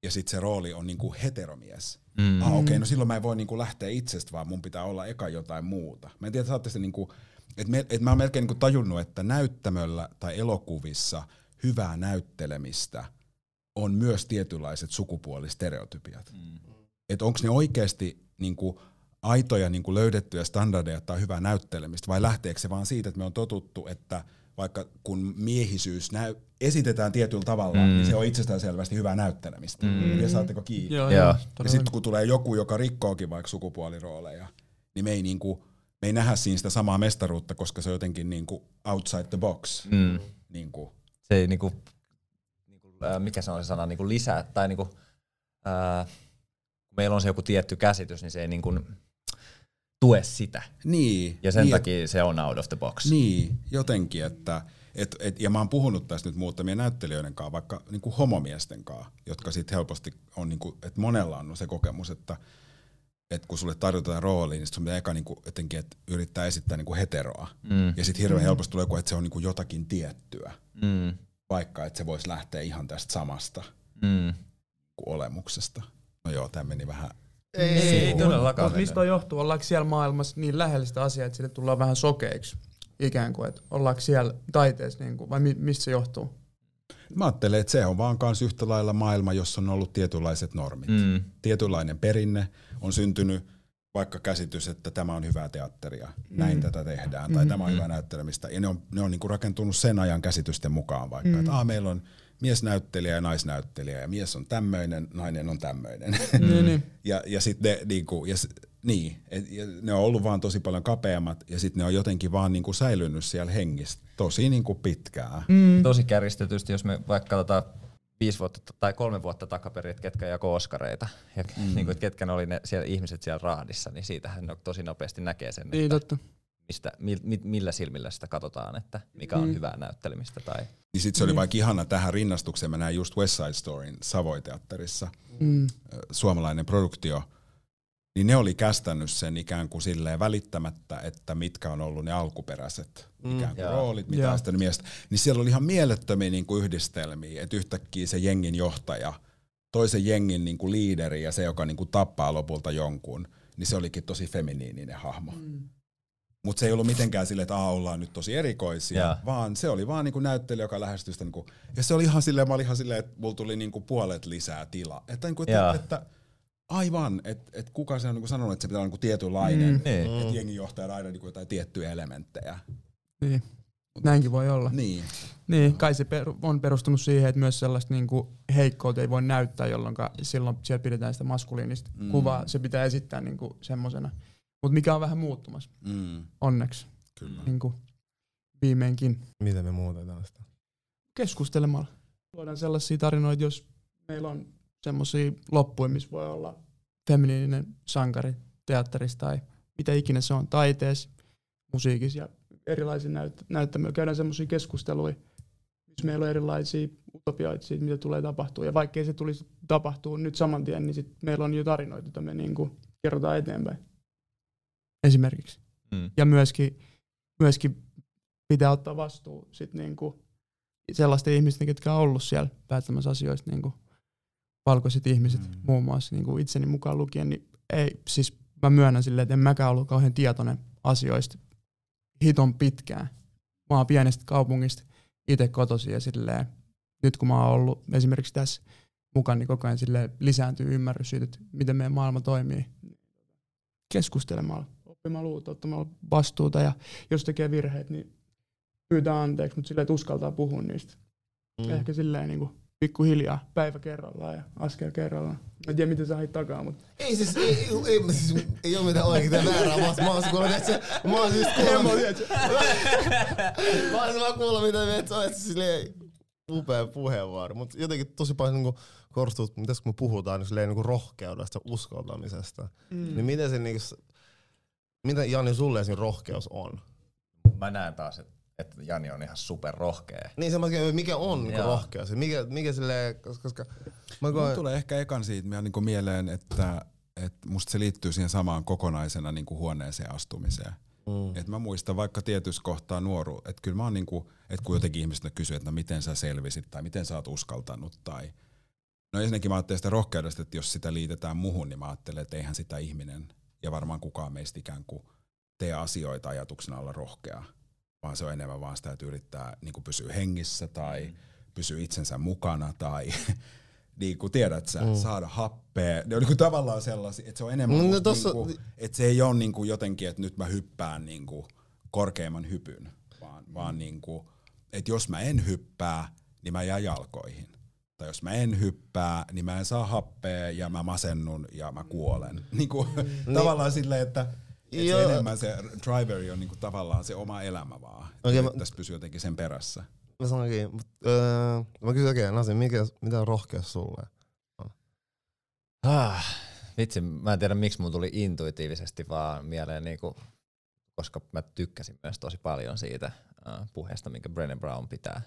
ja sitten se rooli on niinku heteromies. Mm. Ah, okei, okay, no silloin mä en voi niinku lähteä itsestä, vaan mun pitää olla eka jotain muuta. Mä en tiedä, saatte se niinku, että me, et mä oon melkein niinku tajunnut, että näyttämöllä tai elokuvissa hyvää näyttelemistä on myös tietynlaiset sukupuolistereotypiat. Mm. Että onko ne oikeasti niinku aitoja niinku löydettyjä standardeja tai hyvää näyttelemistä, vai lähteekö se vaan siitä, että me on totuttu, että vaikka kun miehisyys näy, esitetään tietyllä tavalla, mm. niin se on itsestään selvästi hyvää näyttelemistä. Mm. Ja saatteko kiinni? Joo, ja ja sitten kun tulee joku, joka rikkookin vaikka sukupuolirooleja, niin me ei, niinku, me ei nähdä siinä sitä samaa mestaruutta, koska se on jotenkin niinku outside the box. Mm. Niinku. Se ei niinku, niinku, äh, mikä se on se sana, niinku lisää, tai niinku, äh, kun meillä on se joku tietty käsitys, niin se ei niinku, tue sitä. Niin. Ja sen niin, takia se on out of the box. Niin, jotenkin, että et, et, ja mä oon puhunut tästä nyt muutamien näyttelijöiden kanssa, vaikka niin kuin homomiesten kanssa, jotka sitten helposti on, niin kuin, että monella on se kokemus, että et kun sulle tarjotaan rooli, niin sun pitää eka niin kuin, jotenkin, että yrittää esittää niin kuin heteroa. Mm. Ja sitten hirveän mm. helposti tulee joku, että se on niin kuin jotakin tiettyä, mm. vaikka että se voisi lähteä ihan tästä samasta mm. olemuksesta. No joo, tämä meni vähän ei, ei, ei todellakaan. Mutta mistä on johtuu? Ollaanko siellä maailmassa niin lähellä sitä asiaa, että sille tullaan vähän sokeiksi? Ikään kuin, että ollaanko siellä taiteessa, niin kuin, vai mi- mistä se johtuu? Mä ajattelen, että se on vaan kans yhtä lailla maailma, jossa on ollut tietynlaiset normit. Mm. Tietynlainen perinne on syntynyt vaikka käsitys, että tämä on hyvää teatteria, mm. näin tätä tehdään, tai mm. tämä on hyvää näyttelemistä. Ja ne on, ne on niinku rakentunut sen ajan käsitysten mukaan vaikka, mm. että ah, meillä on miesnäyttelijä ja naisnäyttelijä, ja mies on tämmöinen, nainen on tämmöinen. Mm. ja, ja sitten ne, niinku, ja, niin, et, ja ne on ollut vaan tosi paljon kapeammat, ja sitten ne on jotenkin vaan niinku säilynyt siellä hengissä tosi niinku pitkään. Mm. Tosi kärjistetysti, jos me vaikka katsotaan viisi vuotta tai kolme vuotta takaperin, että ketkä jako Oskareita ja mm. niin kuin, ketkä ne oli ne siellä, ihmiset siellä raadissa, niin siitähän no, tosi nopeasti näkee sen, Niin että totta. Mistä, mi, mi, millä silmillä sitä katsotaan, että mikä on Mm. hyvää näyttelemistä. Tai, Niin sit se oli vaikka ihana tähän rinnastukseen, mä näin just West Side Storyn Savoy-teatterissa, Mm. suomalainen produktio, niin ne oli kästänyt sen ikään kuin silleen välittämättä, että mitkä on ollut ne alkuperäiset mm. ikään kuin Joo. roolit, mitä on sitten miestä. Niin siellä oli ihan mielettömiä niin kuin yhdistelmiä, että yhtäkkiä se jengin johtaja, toisen jengin niin kuin liideri ja se, joka niin kuin tappaa lopulta jonkun, niin se olikin tosi feminiininen hahmo. Mm. Mutta se ei ollut mitenkään silleen, että Aa, ollaan nyt tosi erikoisia, Jaa. vaan se oli vaan niinku näyttelijä, joka lähestyi sitä. Niinku, ja se oli ihan silleen, mä olin ihan silleen, että mulla tuli niinku puolet lisää tilaa. Että, niinku, Jaa. että, että aivan, että et kuka se on niinku sanonut, että se pitää olla niinku tietynlainen, Mm. mm. niin. että jengi johtaa aina niinku jotain tiettyjä elementtejä. Niin. Näinkin voi olla. Niin. Niin, kai se per, on perustunut siihen, että myös sellaista niinku heikkoutta ei voi näyttää, jolloin silloin siellä pidetään sitä maskuliinista Mm. mm. kuvaa. Se pitää esittää niinku semmosena. Mutta mikä on vähän muuttumassa, Mm. onneksi, Kyllä. niinku viimeinkin Miten me muutetaan sitä? keskustelemalla. Luodaan sellaisia tarinoita, jos meillä on semmoisia loppuja, missä voi olla feminiininen sankari teatterissa tai mitä ikinä se on, taiteessa, musiikissa ja erilaisilla näyt- näyttämöillä. Käydään semmoisia keskusteluja, missä meillä on erilaisia utopioita siitä, mitä tulee tapahtua. Ja vaikkei se tulisi tapahtua nyt saman tien, niin sit meillä on jo tarinoita, joita me niinku kerrotaan eteenpäin. Esimerkiksi. Mm. Ja myöskin, myöskin pitää ottaa vastuu sit niinku sellaisten ihmisten, jotka on ollut siellä päättämässä asioista, niinku valkoiset ihmiset Mm. muun muassa niinku itseni mukaan lukien, niin ei, siis mä myönnän silleen, että en mäkään ollut kauhean tietoinen asioista hiton pitkään. Mä oon pienestä kaupungista itse kotoisin ja silleen, nyt kun mä oon ollut esimerkiksi tässä mukana, niin koko ajan silleen lisääntyy ymmärrys siitä, että miten meidän maailma toimii. Keskustelemalla, oppimalla uutta, ottamalla vastuuta ja jos tekee virheet, niin pyytää anteeksi, mutta silleen, että uskaltaa puhua niistä. Mm. Ehkä silleen niin kuin pikkuhiljaa, päivä kerrallaan ja askel kerrallaan. Mä en tiedä, miten sä hait takaa, mutta Ei siis, ei, ei, ei, siis, ei ole mitään oikein tai väärää, mä, oon kuullut, että mä oon siis kuullut, mä oon vaan kuullut, mitä me, että olet silleen upea puheenvuoro, mutta jotenkin tosi paljon niinku korostuu, että mitäs kun me puhutaan niin silleen niinku rohkeudesta, uskaltamisesta, mm. niin miten se s- mitä Jani sulle esim. rohkeus on? Mä näen taas, että, että Jani on ihan super rohkea. Niin se mikä on Joo. rohkeus? Mikä, mikä silleen, koska, koska mä koen, tulee ehkä ekan siitä mä niinku mieleen, että, että musta se liittyy siihen samaan kokonaisena niinku huoneeseen astumiseen. mm. Et mä muistan vaikka tietyssä kohtaa nuoru, että kyllä mä oon niinku, että kun jotenkin ihmiset kysyy, että no miten sä selvisit tai miten sä oot uskaltanut tai No ensinnäkin mä ajattelen sitä rohkeudesta, että jos sitä liitetään muhun, niin mä ajattelen, että eihän sitä ihminen ja varmaan kukaan meistä ikään kuin tee asioita ajatuksena olla rohkea, vaan se on enemmän vaan sitä, että yrittää niin kuin pysyä hengissä tai mm. pysyä itsensä mukana tai niin kuin tiedät sä, mm. saada happea. Ne on niin kuin tavallaan sellaisia, että se on enemmän, No, no, tossa- niin kuin, että se ei ole niin kuin jotenkin, että nyt mä hyppään niin kuin korkeimman hypyn, vaan, vaan niin kuin, että jos mä en hyppää, niin mä jään jalkoihin. Tai jos mä en hyppää, niin mä en saa happea ja mä masennun ja mä kuolen. Niin kuin, tavallaan silleen, että, että se enemmän se driveri on niin kuin tavallaan se oma elämä vaan. Okay, mä- Tässä pysyy jotenkin sen perässä. Mä sanoinkin, mut, öö, mä kysyn oikein, Nasi, mikä, mitä on rohkeus sulle? Ah, vitsi, mä en tiedä miksi mun tuli intuitiivisesti vaan mieleen, niinku, koska mä tykkäsin myös tosi paljon siitä uh, puheesta, minkä Brennan Brown pitää.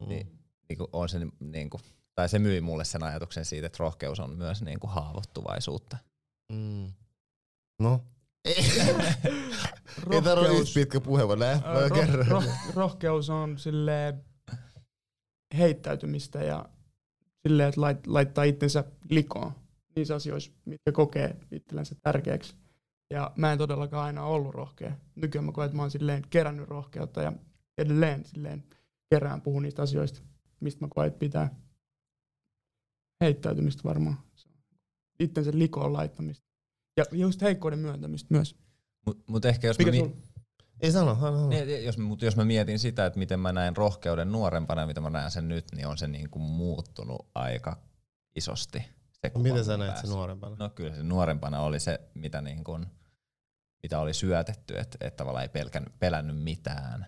Mm. Niin, niinku, on se, niinku, tai se myi mulle sen ajatuksen siitä, että rohkeus on myös niinku, haavoittuvaisuutta. Mm. No? Ei, tarvitse pitkä nää, mä Ää, kerron. roh, roh, rohkeus on sille heittäytymistä ja silleen, että lait, laittaa itsensä likoon niissä asioissa, mitkä kokee itsellensä tärkeäksi. Ja mä en todellakaan aina ollut rohkea. Nykyään mä koen, että mä oon silleen kerännyt rohkeutta ja edelleen silleen kerään puhun niistä asioista, mistä mä koen, että pitää heittäytymistä varmaan. Itsensä likoon laittamista. Ja just heikkouden myöntämistä myös. Mut, mut ehkä jos Mikä mä, mi-? Ei sano, sano, sano. Niin, jos, mut jos mä mietin sitä, että miten mä näin rohkeuden nuorempana ja miten mä näen sen nyt, niin on se niin kuin muuttunut aika isosti. Se kuva Miten sä päässä. sen nuorempana? No kyllä se nuorempana oli se, mitä, niin kuin, mitä oli syötetty, että, että tavallaan ei pelkän, pelännyt mitään.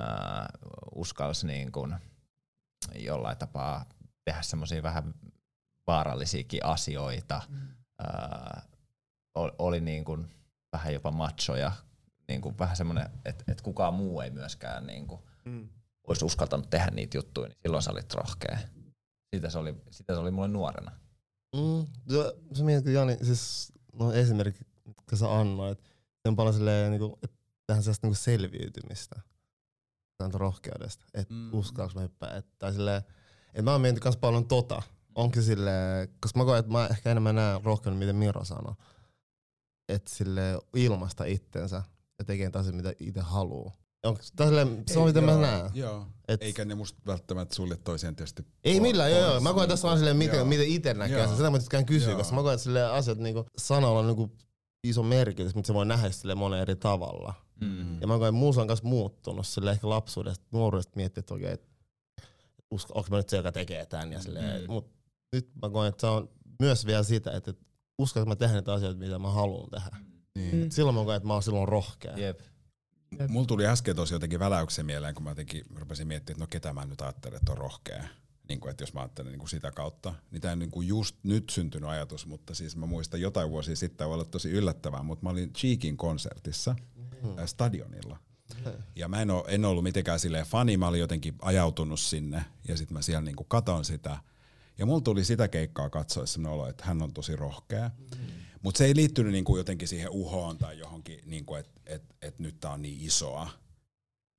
Uh, uskalsi niin kuin jollain tapaa tehdä semmoisia vähän vaarallisiakin asioita. Uh, oli niin kuin vähän jopa machoja, niin kuin vähän semmoinen, että, että kukaan muu ei myöskään niin kuin Mm. olisi uskaltanut tehdä niitä juttuja, niin silloin sä olit rohkea. Sitä se oli, sitä se oli mulle nuorena. Mm, se, se mietit, Jani, siis no esimerkki, mitkä sä annoit, se on paljon silleen, niinku, että tähän sellaista niinku selviytymistä. Rohkeudesta, että Mm. uskallanko mä hyppää. Et, tai silleen, että mä oon miettinyt kans paljon tota. Onko silleen, koska mä koen, että mä ehkä enemmän näen rohkeuden, miten Miro sanoi. Että sille ilmasta itsensä ja tekee asioita, mitä itse haluaa. Onko, tai silleen, se on miten mä näen. Joo. Et, Eikä ne musta välttämättä sulje toiseen tietysti. Ei millään, joo, joo. Mä koen tässä vaan silleen, miten, miten itse näkee sen. Sitä mä tykkään kysyä, koska mä koen, että asiat niinku, sanalla on niinku iso merkitys, mutta se voi nähdä sille monen eri tavalla. Mm. Ja mä koen, että muussa on kanssa muuttunut sille ehkä lapsuudesta, nuoruudesta miettiä, että okei, että usko, onko mä nyt se, joka tekee tämän. Ja silleen, Mm. Mut nyt mä koen, että se on myös vielä sitä, että, että uskallanko mä tehdä niitä asioita, mitä mä haluan tehdä. Niin. Mm. Silloin mä koen, että mä oon silloin rohkea. Jep. Jep. Mulla tuli äsken tosi jotenkin väläyksen mieleen, kun mä jotenkin rupesin miettimään, että no ketä mä nyt ajattelen, että on rohkea. Niin kuin, että jos mä ajattelen niin kuin sitä kautta, niin tämä on niin kuin just nyt syntynyt ajatus, mutta siis mä muistan jotain vuosia sitten, voi olla tosi yllättävää, mutta mä olin Cheekin konsertissa Mm. stadionilla. Ja mä en, oo, en ollut mitenkään silleen fani, mä olin jotenkin ajautunut sinne ja sitten mä siellä niinku katon sitä. Ja mulla tuli sitä keikkaa katsoessa sellainen olo, että hän on tosi rohkea. Mutta se ei liittynyt niinku jotenkin siihen uhoon tai johonkin, niinku, että et, et nyt tää on niin isoa.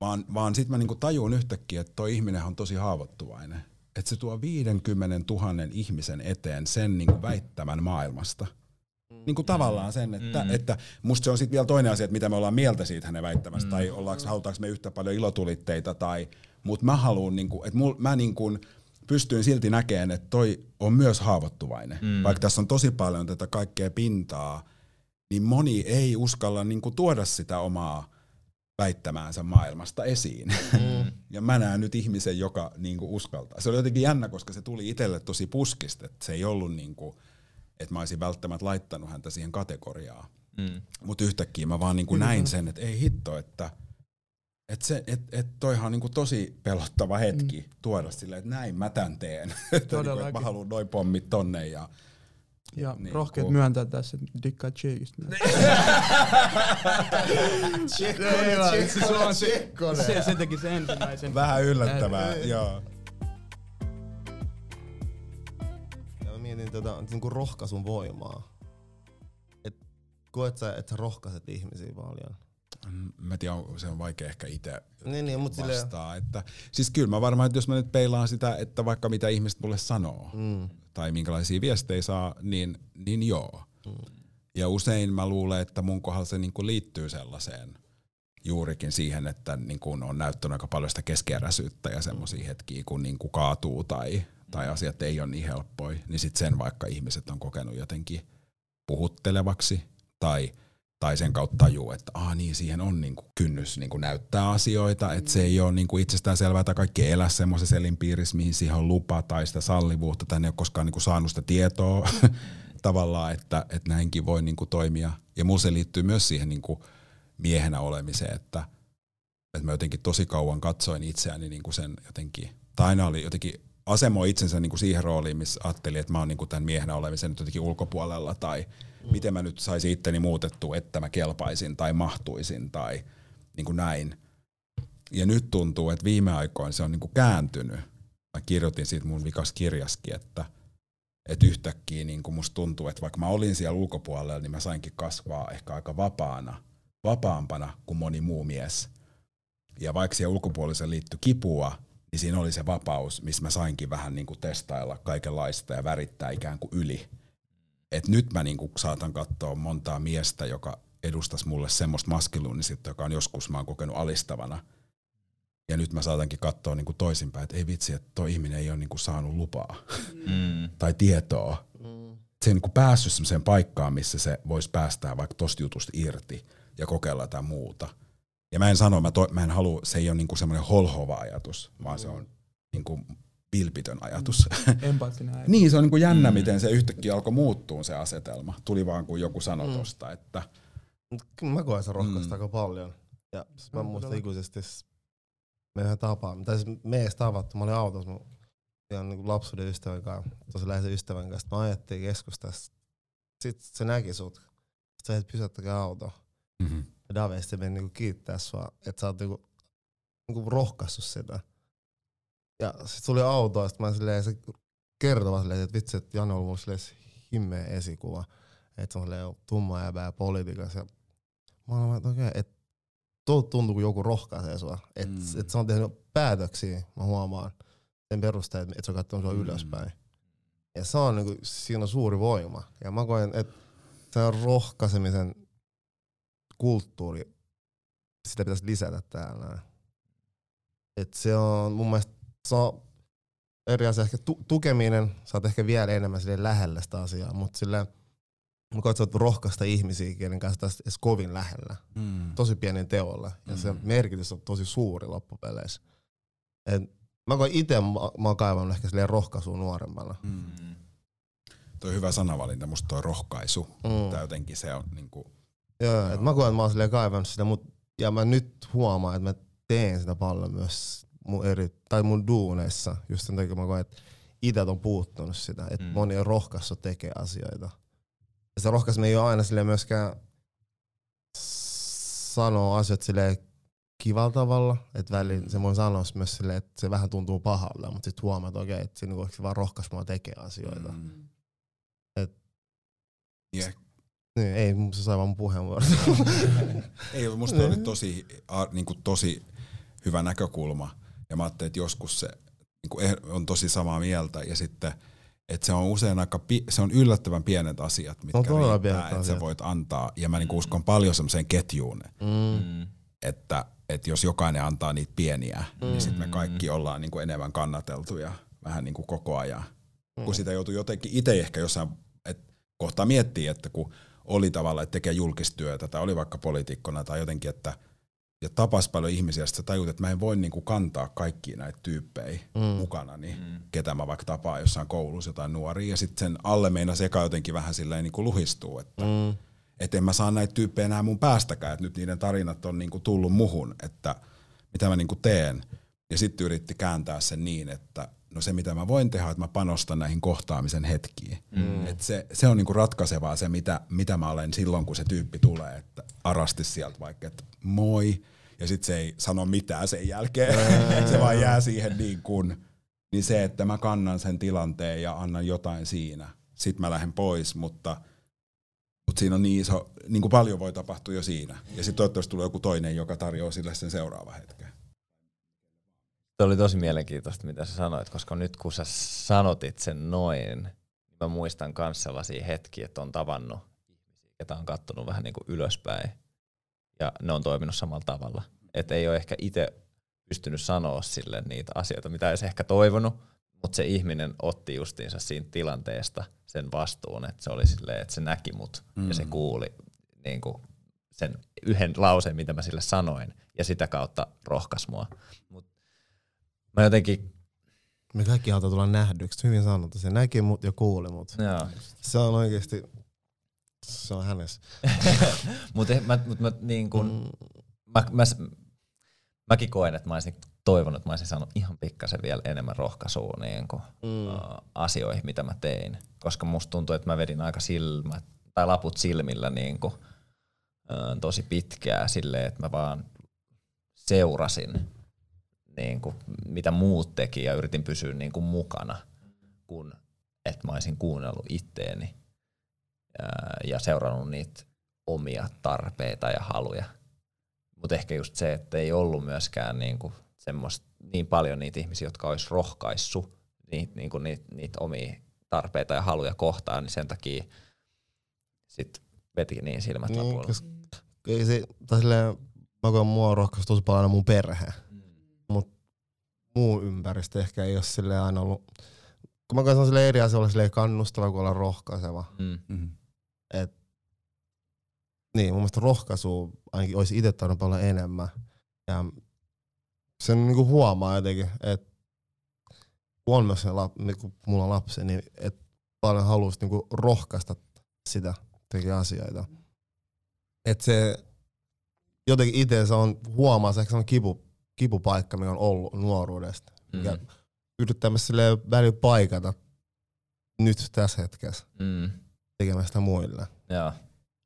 Vaan, vaan sitten mä niinku tajun yhtäkkiä, että toi ihminen on tosi haavoittuvainen. Että se tuo 50 000 ihmisen eteen sen niinku väittämän maailmasta. Niin kuin tavallaan sen, että, Mm. että musta se on sitten vielä toinen asia, että mitä me ollaan mieltä siitä hänen väittämästä, Mm. tai ollaanko, halutaanko me yhtä paljon ilotulitteita, tai, mutta mä haluan, niinku, että mul, mä niinku pystyin silti näkemään, että toi on myös haavoittuvainen. Mm. Vaikka tässä on tosi paljon tätä kaikkea pintaa, niin moni ei uskalla niinku tuoda sitä omaa väittämäänsä maailmasta esiin. Mm. Ja mä näen nyt ihmisen, joka niinku uskaltaa. Se oli jotenkin jännä, koska se tuli itselle tosi puskista. Että se ei ollut niinku, että mä olisin välttämättä laittanut häntä siihen kategoriaan. Mm. Mutta yhtäkkiä mä vaan niinku näin sen, että ei hitto, että et se, et, et toihan on niinku tosi pelottava hetki mm. tuoda silleen, että näin mä tän teen. että niinku, et mä haluan noin pommit tonne. Ja, Ja Niin, rohkeat kun- myöntää tässä, että dikkaa Cheekistä. Tsekkone, se tsekkone, on se- tsekkone. Se, se teki sen ensimmäisen. vähän yllättävää, joo. Mietin tota, niinku rohkaisun voimaa. Et koet sä, että sä rohkaiset ihmisiä paljon? Mä tiedän, se on vaikea ehkä itse Niin, niin, mut vastaa. Että, siis kyllä mä varmaan, että jos mä nyt peilaan sitä, että vaikka mitä ihmiset mulle sanoo, Mm. tai minkälaisia viestejä saa, niin, niin joo. Mm. Ja usein mä luulen, että mun kohdalla se niinku liittyy sellaiseen juurikin siihen, että niinku on näyttänyt aika paljon sitä keskeräisyyttä ja semmoisia hetkiä, kun niinku kaatuu tai, tai asiat ei ole niin helppoja, niin sit sen vaikka ihmiset on kokenut jotenkin puhuttelevaksi tai, tai sen kautta tajuu, että ah, niin, siihen on niinku kynnys niinku näyttää asioita, että se ei ole niinku itsestään selvää, että kaikki ei elä semmoisessa elinpiirissä, mihin siihen on lupa tai sitä sallivuutta, tai ne ei ole koskaan niinku saanut sitä tietoa tavallaan, että, että näinkin voi niinku toimia. Ja mulla se liittyy myös siihen niinku miehenä olemiseen, että, että mä jotenkin tosi kauan katsoin itseäni niinku sen jotenkin, tai aina oli jotenkin asemoi itsensä niinku siihen rooliin, missä ajattelin, että mä oon niinku tämän miehenä olemisen nyt jotenkin ulkopuolella, tai mm. miten mä nyt saisin itteni muutettua, että mä kelpaisin tai mahtuisin tai niinku näin. Ja nyt tuntuu, että viime aikoina se on niinku kääntynyt. Mä kirjoitin siitä mun vikas kirjaskin, että, että yhtäkkiä niinku musta tuntuu, että vaikka mä olin siellä ulkopuolella, niin mä sainkin kasvaa ehkä aika vapaana, vapaampana kuin moni muu mies. Ja vaikka siihen ulkopuoliseen liittyi kipua, niin siinä oli se vapaus, missä mä sainkin vähän niinku testailla kaikenlaista ja värittää ikään kuin yli. Et nyt mä niinku saatan katsoa montaa miestä, joka edustaisi mulle semmoista maskuliinisuutta, joka on joskus mä oon kokenut alistavana. Ja nyt mä saatankin katsoa niinku toisinpäin, että ei vitsi, että toi ihminen ei ole niinku saanut lupaa Mm. tai tietoa. Mm. se ei niinku päässyt semmoiseen paikkaan, missä se voisi päästää vaikka tosta jutusta irti ja kokeilla jotain muuta. Ja mä en sano, mä, to, mä en halua, se ei ole niinku semmoinen holhova ajatus, vaan se on niinku vilpitön ajatus. Empaattinen äiti. niin, se on niinku jännä, mm. miten se yhtäkkiä alkoi muuttua se asetelma. Tuli vaan kun joku sanoi mm. tosta, että Kyllä mä koen sen rohkaista Mm. aika paljon. Ja sit mä Mm, muistan ikuisesti s- meidän tapaan. Tai siis me ei edes tavattu. Mä olin autossa mun ihan niin lapsuuden ystävän kanssa, tosi läheisen ystävän kanssa. Mä ajettiin keskustassa. Sitten se näki sut. Sitten sä et pysäyttäkää auto. mm-hmm. Ja Dave sitten meni niinku kiittää sua, että sä oot niinku, niinku rohkaissut sitä. Ja sit tuli auto, ja sit mä silleen, se kertoi vaan silleen, että vitsi, että Janne on ollut silleen himmeä esikuva. Että se on silleen tumma jäbää politiikassa. Ja mä olen että okei, että tuolta tuntuu, kun joku rohkaisee sua. Että Mm. et se on tehnyt päätöksiä, mä huomaan, sen perusteella, että se on katsonut sua Mm. ylöspäin. Ja se on niinku, siinä on suuri voima. Ja mä koen, että se on rohkaisemisen kulttuuri, sitä pitäisi lisätä täällä. Et se on mun mielestä se on eri asia. Ehkä tu- tukeminen, sä oot ehkä vielä enemmän silleen lähellä sitä asiaa, mutta silleen, mä koen, että rohkaista ihmisiä, kenen kanssa tästä edes kovin lähellä. mm. Tosi pienen teolla. Ja se Mm. merkitys on tosi suuri loppupeleissä. Et mä koen itse, mä, mä oon kaivannut ehkä silleen rohkaisua nuoremmalla. Mm. Toi hyvä sanavalinta, musta toi rohkaisu. Mm. Tai jotenkin se on niinku, Joo, et mä koen, että mä oon silleen kaivannut sitä, mut, ja mä nyt huomaan, että mä teen sitä paljon myös mun eri, tai mun duuneissa, just sen takia mä koen, että itse on puuttunut sitä, että Mm. moni on rohkaissut tekee asioita. Ja se rohkaiseminen ei ole aina silleen myöskään sanoa asiat silleen kivalla tavalla, että väliin se voi sanoa myös silleen, että se vähän tuntuu pahalle, mutta sitten huomaa, että okei, että siinä niinku se vaan rohkaisi mua tekee asioita. Mm. Et- Ja Niin, ei, se sai vaan mun puheenvuoron. Ei, musta oli tosi, a, niin kuin tosi hyvä näkökulma. Ja mä ajattelin, että joskus se niin kuin eh- on tosi samaa mieltä. Ja sitten, että se on usein aika, pi- se on yllättävän pienet asiat, mitkä On todella riittää, pienet että sä asiat. voit antaa. Ja mä niin kuin uskon paljon semmoiseen ketjuun, mm. Mm. että, että jos jokainen antaa niitä pieniä, mm. niin sitten me Mm. kaikki ollaan niin kuin enemmän kannateltuja vähän niin kuin koko ajan. Mm. Kun sitä joutuu jotenkin itse ehkä jossain että kohtaa miettiä, että kun oli tavallaan, että tekee julkistyötä tai oli vaikka poliitikkona tai jotenkin, että ja tapas paljon ihmisiä, sitten sä tajut, että mä en voi niinku kantaa kaikkia näitä tyyppejä Mm. mukana, niin Mm. ketä mä vaikka tapaan jossain koulussa jotain nuoria, ja sitten sen alle meina eka jotenkin vähän silleen niinku luhistuu, että Mm. et en mä saa näitä tyyppejä enää mun päästäkään, että nyt niiden tarinat on niinku tullut muhun, että mitä mä niinku teen. Ja sitten yritti kääntää sen niin, että no se mitä mä voin tehdä, että mä panostan näihin kohtaamisen hetkiin. Mm. Et se, se on niinku ratkaisevaa se, mitä, mitä mä olen silloin, kun se tyyppi tulee, että arasti sieltä vaikka, että moi, ja sitten se ei sano mitään sen jälkeen, se vaan jää siihen niin kuin, niin se, että mä kannan sen tilanteen ja annan jotain siinä, sitten mä lähden pois, mutta mutta siinä on niin iso, niin kuin paljon voi tapahtua jo siinä. Ja sitten toivottavasti tulee joku toinen, joka tarjoaa sille sen seuraava hetken. Se oli tosi mielenkiintoista, mitä sä sanoit, koska nyt kun sä sanotit sen noin, niin mä muistan myös sellaisia hetkiä, että on tavannut ihmisiä, ketä on kattonut vähän niin kuin ylöspäin, ja ne on toiminut samalla tavalla. Että ei ole ehkä itse pystynyt sanoa sille niitä asioita, mitä olisi ehkä toivonut, mutta se ihminen otti justiinsa siinä tilanteesta sen vastuun, että se oli silleen, että se näki mut mm. ja se Mm. kuuli niin kuin sen yhden lauseen, mitä mä sille sanoin, ja sitä kautta rohkas mua. Mut mä jotenkin, Me kaikki halutaan tulla nähdyksi. Hyvin sanottu. Se näki mut ja kuuli mut. joo, Se on oikeesti, se on hänessä. mutta mä, mut mä, niin kun, Mm. mä, mä, mäkin koen, että mä olisin toivonut, että mä olisin saanut ihan pikkasen vielä enemmän rohkaisua niin kun, Mm. uh, asioihin, mitä mä tein. Koska musta tuntuu, että mä vedin aika silmät, tai laput silmillä niin kun, uh, tosi pitkää silleen, että mä vaan seurasin, niin kun, mitä muut teki ja yritin pysyä niin kun, mukana, kun että mä olisin kuunnellut itteeni ää, ja seurannut niitä omia tarpeita ja haluja. Mutta ehkä just se, että ei ollut myöskään niinku semmoista, niin paljon niitä ihmisiä, jotka olisi rohkaissut niitä, niinku niitä, niitä omia tarpeita ja haluja kohtaan, niin sen takia sit veti niin silmät Niin, lapulla. koska ei se, tai silleen, mä koen mua rohkaisu tosi paljon mun perhe. Muu ympäristö ehkä ei ole silleen aina ollut kun mä katson sille eri asia olla silleen kannustava kuin olla rohkaiseva. Mm. Mm. Et, niin, mun mielestä rohkaisu ainakin olisi itse tarvinnut paljon enemmän. Ja sen niinku huomaa jotenkin, että kun on myös lap, niinku mulla on lapsi, niin et paljon haluaisi niinku rohkaista sitä tekee asioita. Et se jotenkin itse se on huomaa se, se on kipu, kipupaikka, mikä on ollut nuoruudesta. Mikä Mm. silleen välillä paikata nyt tässä hetkessä Mm. tekemään sitä muille. Joo.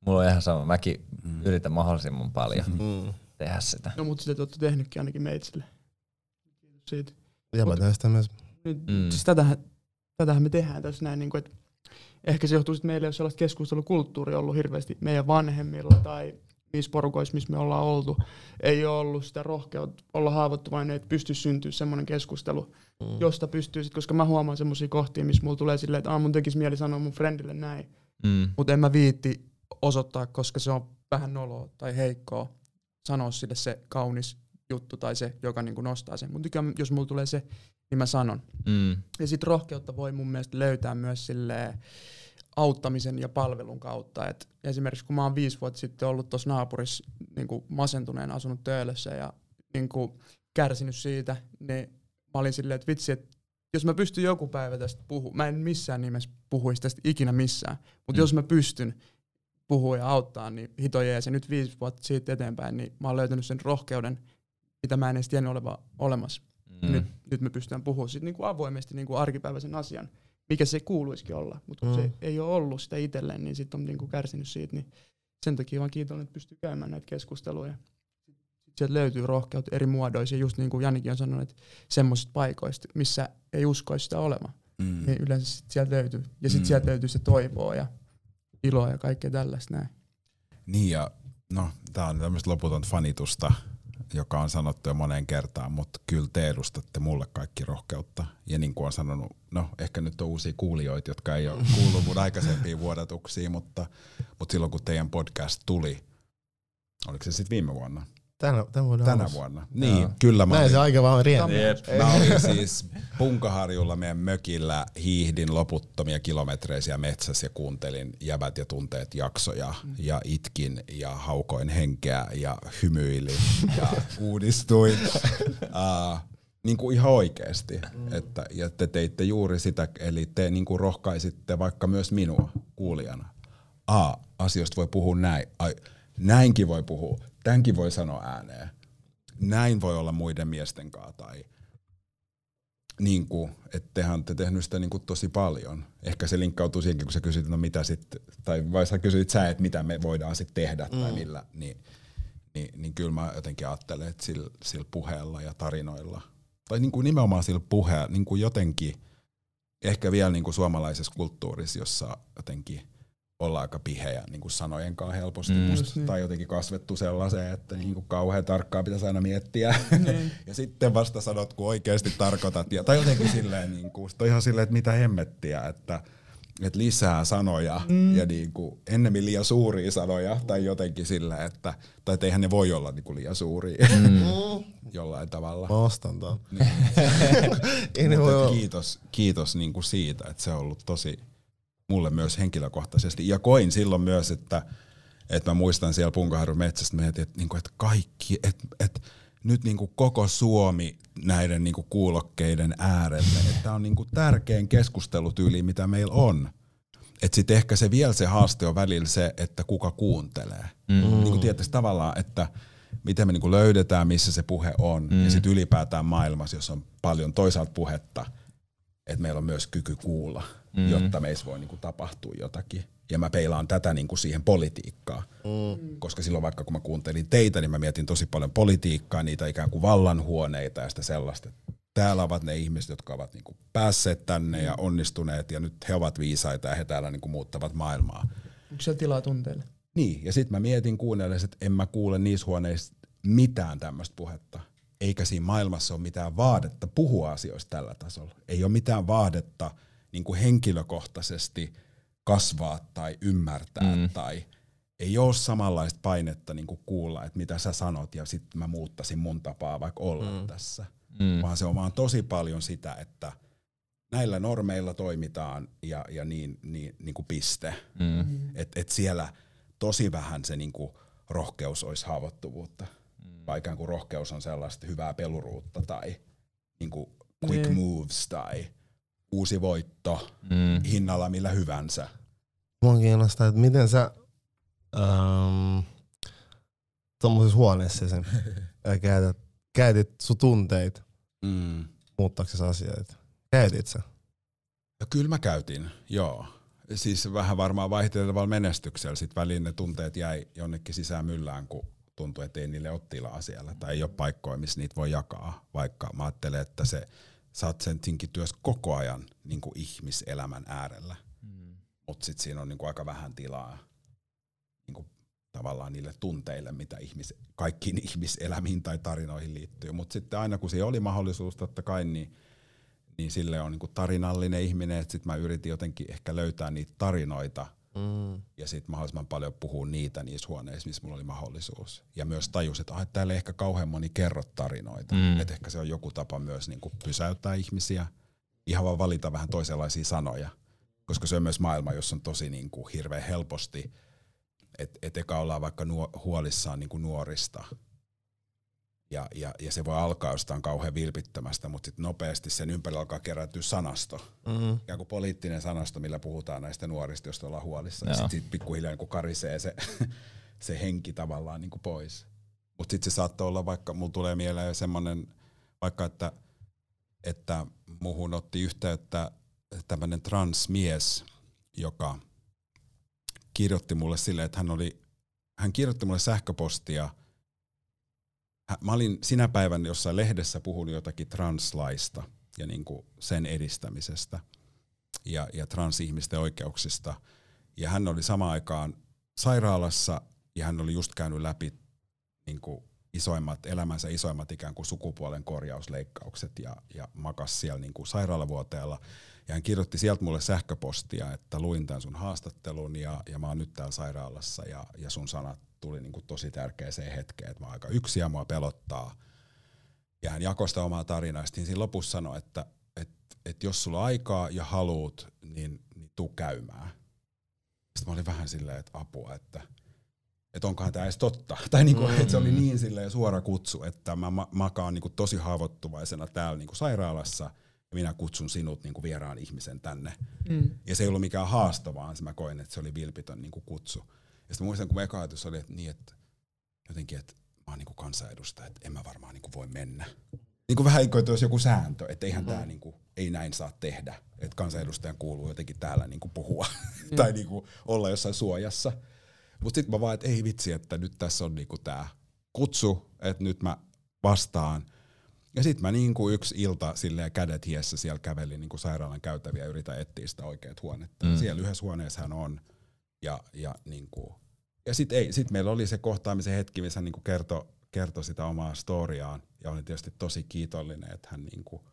Mulla on ihan sama. Mäkin Mm. yritän mahdollisimman paljon Mm. tehdä sitä. No mutta sitä te olette tehnytkin ainakin meitsille. Kiitos siitä. Ja mä teen sitä myös. Nyt, Mm. mm. siis tätähän, tätähän me tehdään tässä näin, niin kuin, että ehkä se johtuu, että meillä ei ole sellaista keskustelukulttuuria ollut hirveästi meidän vanhemmilla tai niissä porukoissa, missä me ollaan oltu. Ei ole ollut sitä rohkeutta olla haavoittuvainen, että pystyisi syntyä semmoinen keskustelu, Mm. josta pystyy sit, koska mä huomaan semmoisia kohtia, missä mulla tulee silleen, että Aa, mun tekisi mieli sanoa mun friendille näin, Mm. mutta en mä viitti osoittaa, koska se on vähän noloa tai heikkoa sanoa sille se kaunis juttu tai se, joka niinku nostaa sen. Mutta jos mulla tulee se, niin mä sanon. Mm. Ja sitten rohkeutta voi mun mielestä löytää myös sille auttamisen ja palvelun kautta. Et esimerkiksi kun mä oon viisi vuotta sitten ollut tuossa naapurissa niin masentuneen asunut töölössä ja niin kärsinyt siitä, niin mä olin silleen, että vitsi, että jos mä pystyn joku päivä tästä puhumaan, mä en missään nimessä puhuisi tästä ikinä missään, mutta Mm. jos mä pystyn puhua ja auttaa, niin hito jees. Ja nyt viisi vuotta siitä eteenpäin, niin mä oon löytänyt sen rohkeuden, mitä mä en edes tiennyt oleva olemassa. Mm. Mm. Nyt, nyt me pystytään puhumaan siitä niin kuin avoimesti niin kuin arkipäiväisen asian, mikä se kuuluisikin olla. Mutta kun Mm. se ei ole ollut sitä itselleen, niin sitten on niin kuin kärsinyt siitä. Niin sen takia vaan kiitollinen, että pystyy käymään näitä keskusteluja. Sieltä löytyy rohkeutta eri muodoissa. Ja just niin kuin Janikin on sanonut, että semmoisista paikoista, missä ei uskoisi sitä olevan, Mm. niin yleensä sit sieltä löytyy. Ja sitten Mm. mm. sieltä löytyy se toivoa ja iloa ja kaikkea tällaista näin. Niin ja no, tää on tämmöistä loputonta fanitusta, joka on sanottu jo moneen kertaan, mutta kyllä te edustatte mulle kaikki rohkeutta. Ja niin kuin on sanonut, no ehkä nyt on uusia kuulijoita, jotka ei ole kuullut mun aikaisempiin vuodatuksiin, mutta, mutta silloin kun teidän podcast tuli, oliko se sitten viime vuonna? Tänä, tämän vuoden Tänä alussa. vuonna. Niin, Joo. kyllä mä Näin se olin, aika vaan rientää. Mä olin siis Punkaharjulla meidän mökillä, hiihdin loputtomia kilometreisiä metsässä ja kuuntelin jäbät ja tunteet jaksoja ja itkin ja haukoin henkeä ja hymyilin ja uudistuin. Uh, niin kuin ihan oikeasti. Että, ja te teitte juuri sitä, eli te niin kuin rohkaisitte vaikka myös minua kuulijana. A, asioista voi puhua näin. Ai, näinkin voi puhua. Tämänkin voi sanoa ääneen. Näin voi olla muiden miesten kanssa. Tai niin kuin, että tehän olette tehnyt sitä niin kuin tosi paljon. Ehkä se linkkautuu siihenkin, kun sä kysyt, no mitä sitten, tai vai sä kysyit sä, että mitä me voidaan sitten tehdä mm. tai millä, niin, niin, niin kyllä mä jotenkin ajattelen, että sillä, sillä puheella ja tarinoilla, tai niin kuin nimenomaan sillä puheella, niin kuin jotenkin, ehkä vielä niin kuin suomalaisessa kulttuurissa, jossa jotenkin ollaan aika pihejä niin kuin sanojen kanssa helposti Mm. mm. Musta, niin. tai jotenkin kasvettu sellaiseen, että niin kuin kauhean tarkkaan pitäisi aina miettiä. Niin. ja sitten vasta sanot, kun oikeasti tarkoitat. Ja, tai jotenkin silleen, niin kuin, sit on ihan silleen, että mitä hemmettiä, että, että lisää sanoja mm. ja niin kuin, ennemmin liian suuria sanoja tai jotenkin silleen, että, tai että eihän ne voi olla niin kuin liian suuria Mm. jollain tavalla. Mä ostan ton. Niin. Ei ne voi olla. kiitos, kiitos niin kuin siitä, että se on ollut tosi mulle myös henkilökohtaisesti. Ja koin silloin myös, että, että mä muistan siellä Punkaharjun metsästä, mietin, että, niin kuin, että kaikki, että, että nyt niin kuin koko Suomi näiden niin kuin kuulokkeiden äärelle, että on niin kuin tärkein keskustelutyyli, mitä meillä on. Että sitten ehkä se vielä se haaste on välillä se, että kuka kuuntelee. Mm. Niin kuin tietysti tavallaan, että miten me niin kuin löydetään, missä se puhe on. Mm. Ja sitten ylipäätään maailmassa, jos on paljon toisaalta puhetta, että meillä on myös kyky kuulla, Mm. mm. jotta meissä voi niin kuin tapahtua jotakin. Ja mä peilaan tätä niin kuin siihen politiikkaan. Mm. Koska silloin vaikka kun mä kuuntelin teitä, niin mä mietin tosi paljon politiikkaa, niitä ikään kuin vallanhuoneita ja sitä sellaista. Täällä ovat ne ihmiset, jotka ovat niin kuin päässeet tänne ja onnistuneet ja nyt he ovat viisaita ja he täällä niin kuin muuttavat maailmaa. Onko siellä tilaa tunteille? Niin, ja sitten mä mietin kuunnellessa, että en mä kuule niissä huoneissa mitään tämmöistä puhetta. Eikä siinä maailmassa ole mitään vaadetta puhua asioista tällä tasolla. Ei ole mitään vaadetta niin kuin henkilökohtaisesti kasvaa tai ymmärtää Mm. tai ei ole samanlaista painetta niin kuin kuulla, että mitä sä sanot ja sitten mä muuttaisin mun tapaa vaikka olla mm. tässä. Mm. Vaan se on vaan tosi paljon sitä, että näillä normeilla toimitaan ja, ja niin, niin, niin kuin piste. Mm. Et, et siellä tosi vähän se niin kuin rohkeus olisi haavoittuvuutta. Mm. Vai ikään kuin rohkeus on sellaista hyvää peluruutta tai niin kuin quick Niin. moves tai uusi voitto Mm. hinnalla millä hyvänsä. Mua kiinnostaa, että miten sä ähm, tuommoisessa huoneessa sen ää, käytät, käytit sun tunteita Mm. muuttaaksesi asioita. Käytit sä? No kyllä mä käytin, joo. Siis vähän varmaan vaihtelevalla menestyksellä. Sitten väliin ne tunteet jäi jonnekin sisään myllään, kun tuntui, että ei niille ole tilaa siellä. Tai ei ole paikkoja, missä niitä voi jakaa. Vaikka mä ajattelen, että se, sä oot sen työssä koko ajan niin kuin ihmiselämän äärellä. Mm. Mutta sitten siinä on niin kuin aika vähän tilaa niin kuin tavallaan niille tunteille, mitä ihmis, kaikkiin ihmiselämiin tai tarinoihin liittyy. Mutta sitten aina kun siinä oli mahdollisuus totta kai, niin niin sille on niinku tarinallinen ihminen, että sitten mä yritin jotenkin ehkä löytää niitä tarinoita Mm. ja sitten mahdollisimman paljon puhua niitä niissä huoneissa, missä mulla oli mahdollisuus. Ja myös tajus, että, ah, täällä ei ehkä kauhean moni kerro tarinoita. Mm. Että ehkä se on joku tapa myös niinku pysäyttää ihmisiä, ihan vaan valita vähän toisenlaisia sanoja. Koska se on myös maailma, jossa on tosi niinku hirveän helposti, että et eka ollaan vaikka nuo, huolissaan niinku nuorista, ja, ja, ja se voi alkaa jostain kauhean vilpittömästä, mutta sitten nopeasti sen ympärillä alkaa kerääntyä sanasto. Mm. Ikään kuin poliittinen sanasto, millä puhutaan näistä nuorista, joista ollaan huolissa. Joo. Sitten sit pikkuhiljaa niin karisee se, se henki tavallaan niin kuin pois. Mutta sitten se saattaa olla vaikka, mulla tulee mieleen semmoinen, vaikka että, että muhun otti yhteyttä tämmöinen transmies, joka kirjoitti mulle silleen, että hän oli, hän kirjoitti mulle sähköpostia – mä olin sinä päivänä jossain lehdessä puhunut jotakin translaista ja niin kuin sen edistämisestä ja, ja transihmisten oikeuksista. Ja hän oli samaan aikaan sairaalassa ja hän oli just käynyt läpi niin kuin isoimmat, elämänsä isoimmat ikään kuin sukupuolen korjausleikkaukset ja, ja makas siellä niin kuin sairaalavuoteella. Ja hän kirjoitti sieltä mulle sähköpostia, että luin tämän sun haastattelun ja, ja mä oon nyt täällä sairaalassa ja, ja sun sanat tuli niin kuin tosi tärkeäseen hetkeen, että mä oon aika yksin ja mua pelottaa. Ja hän jakoi sitä omaa tarinaa. Sitten siinä lopussa sanoi, että, että, että jos sulla on aikaa ja haluut, niin, niin tuu käymään. Sitten mä olin vähän silleen, että apua, että, että onkohan tämä edes totta. Tai niinku, että se oli niin silleen suora kutsu, että mä ma- makaan niinku tosi haavoittuvaisena täällä niinku sairaalassa ja minä kutsun sinut niinku vieraan ihmisen tänne. Mm. Ja se ei ollut mikään haasto, vaan mä koin, että se oli vilpitön niinku kutsu. Ja sitten muistan, kun eka ajatus oli, että niin, että jotenkin, että mä oon niinku kansanedustaja, että en mä varmaan niinku voi mennä. Niin kuin vähän niin kuin, että olisi joku sääntö, että eihän tää niinku, ei näin saa tehdä. Että kansanedustajan kuuluu jotenkin täällä niinku puhua tai niinku olla jossain suojassa. Mutta sitten mä vaan, että ei vitsi, että nyt tässä on niinku tää kutsu, että nyt mä vastaan. Ja sitten mä niinku yksi ilta silleen kädet hiessä siellä kävelin niinku sairaalan käytäviä ja yritän etsiä sitä oikeat huonetta. Mm. Mm. Siellä yhdessä huoneessa hän on. Ja, ja, niinku, ja sitten ei, sit meillä oli se kohtaamisen hetki, missä hän niinku kertoi kerto sitä omaa storiaan. Ja olin tietysti tosi kiitollinen, että hän niinku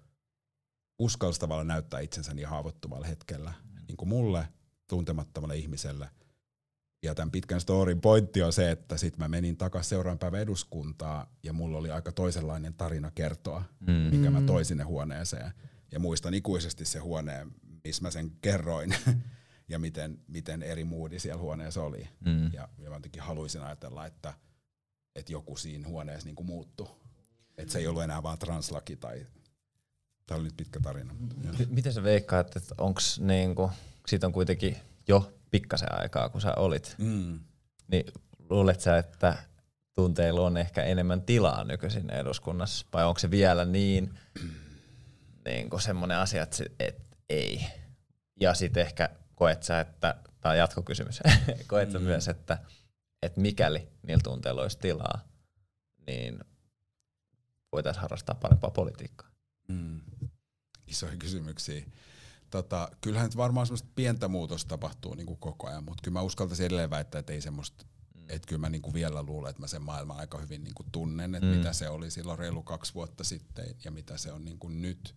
uskalsi tavallaan näyttää itsensä niin haavoittuvalla hetkellä niinku mulle, tuntemattomalle ihmiselle. Ja tämän pitkän storin pointti on se, että sitten mä menin takaisin seuraavan päivän eduskuntaa ja mulla oli aika toisenlainen tarina kertoa, Mm. minkä mä toin sinne huoneeseen. Ja muistan ikuisesti se huoneen, missä mä sen kerroin ja miten, miten eri moodi siellä huoneessa oli. Mm. Ja, ja mä jotenkin haluaisin ajatella, että, että joku siinä huoneessa niinku muuttui. Että se ei ollut enää vaan translaki tai, tämä oli nyt pitkä tarina. M- Miten sä veikkaat, että onks niinku, siitä on kuitenkin jo pikkasen aikaa, kun sä olit, Mm. niin luulet sä, että tunteilla on ehkä enemmän tilaa nykyisin eduskunnassa, vai onko se vielä niin, niin semmoinen asia, että, se, et ei. Ja sitten ehkä koet sä, että, tämä on jatkokysymys, koet sä Mm. myös, että, että mikäli niillä tunteilla olisi tilaa, niin voitaisiin harrastaa parempaa politiikkaa. Mm. Isoja kysymyksiä. Tota, kyllähän nyt varmaan semmoista pientä muutosta tapahtuu niin kuin koko ajan, mutta kyllä mä uskaltaisin edelleen väittää, että ei semmoista, Mm. että kyllä mä niin kuin vielä luulen, että mä sen maailman aika hyvin niin kuin tunnen, että Mm. mm. mitä se oli silloin reilu kaksi vuotta sitten ja mitä se on niin kuin nyt.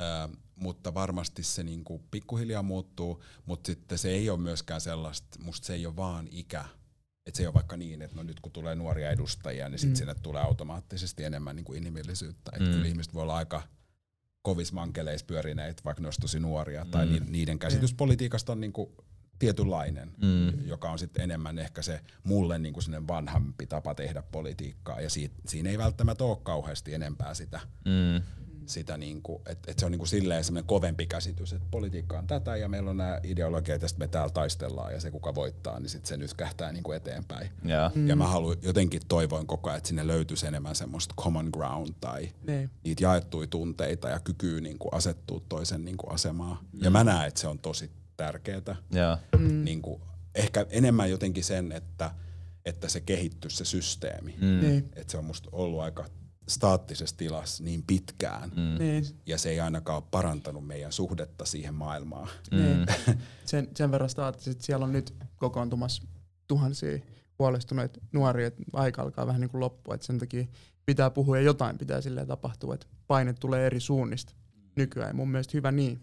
Ö, mutta varmasti se niin kuin pikkuhiljaa muuttuu, mutta sitten se ei ole myöskään sellaista, musta se ei ole vaan ikä, että se ei ole vaikka niin, että no nyt kun tulee nuoria edustajia, niin sitten Mm. sinne tulee automaattisesti enemmän niin kuin inhimillisyyttä. Että Mm. kyllä ihmiset voi olla aika kovissa mankeleissa pyörineitä, vaikka ne olisi tosi nuoria, mm. tai Mm. ni- niiden käsitys politiikasta on niinku tietynlainen, Mm. joka on sitten enemmän ehkä se mulle niinku sellainen vanhampi tapa tehdä politiikkaa, ja siitä, siinä ei välttämättä ole kauheasti enempää sitä, Mm. Sitä niinku, että et se on niinku silleen semmoinen kovempi käsitys, että politiikka on tätä, ja meillä on nämä ideologiat, ja sitten me täällä taistellaan, ja se kuka voittaa, niin sitten se nyt kähtää niinku eteenpäin. Ja. Mm. Ja mä haluan jotenkin toivoin koko ajan, että sinne löytyisi enemmän semmoista common ground tai Niin. niitä jaettuja tunteita ja kykyä niin kuin asettua toisen niin kuin asemaan. Ja mä näen, että se on tosi tärkeää. Ja. Mm. Niin kuin, ehkä enemmän jotenkin sen, että, että se kehittyy se systeemi. Mm. Niin. Että se on musta ollut aika staattisessa tilassa niin pitkään. Mm. Niin. Ja se ei ainakaan ole parantanut meidän suhdetta siihen maailmaan. Niin. Mm. Sen, sen verran staattisesti, että siellä on nyt kokoontumassa tuhansia huolestuneita nuoria, että aika alkaa vähän niin kuin loppua, että sen takia pitää puhua ja jotain pitää silleen tapahtua, että paine tulee eri suunnista nykyään. Ja mun mielestä hyvä niin,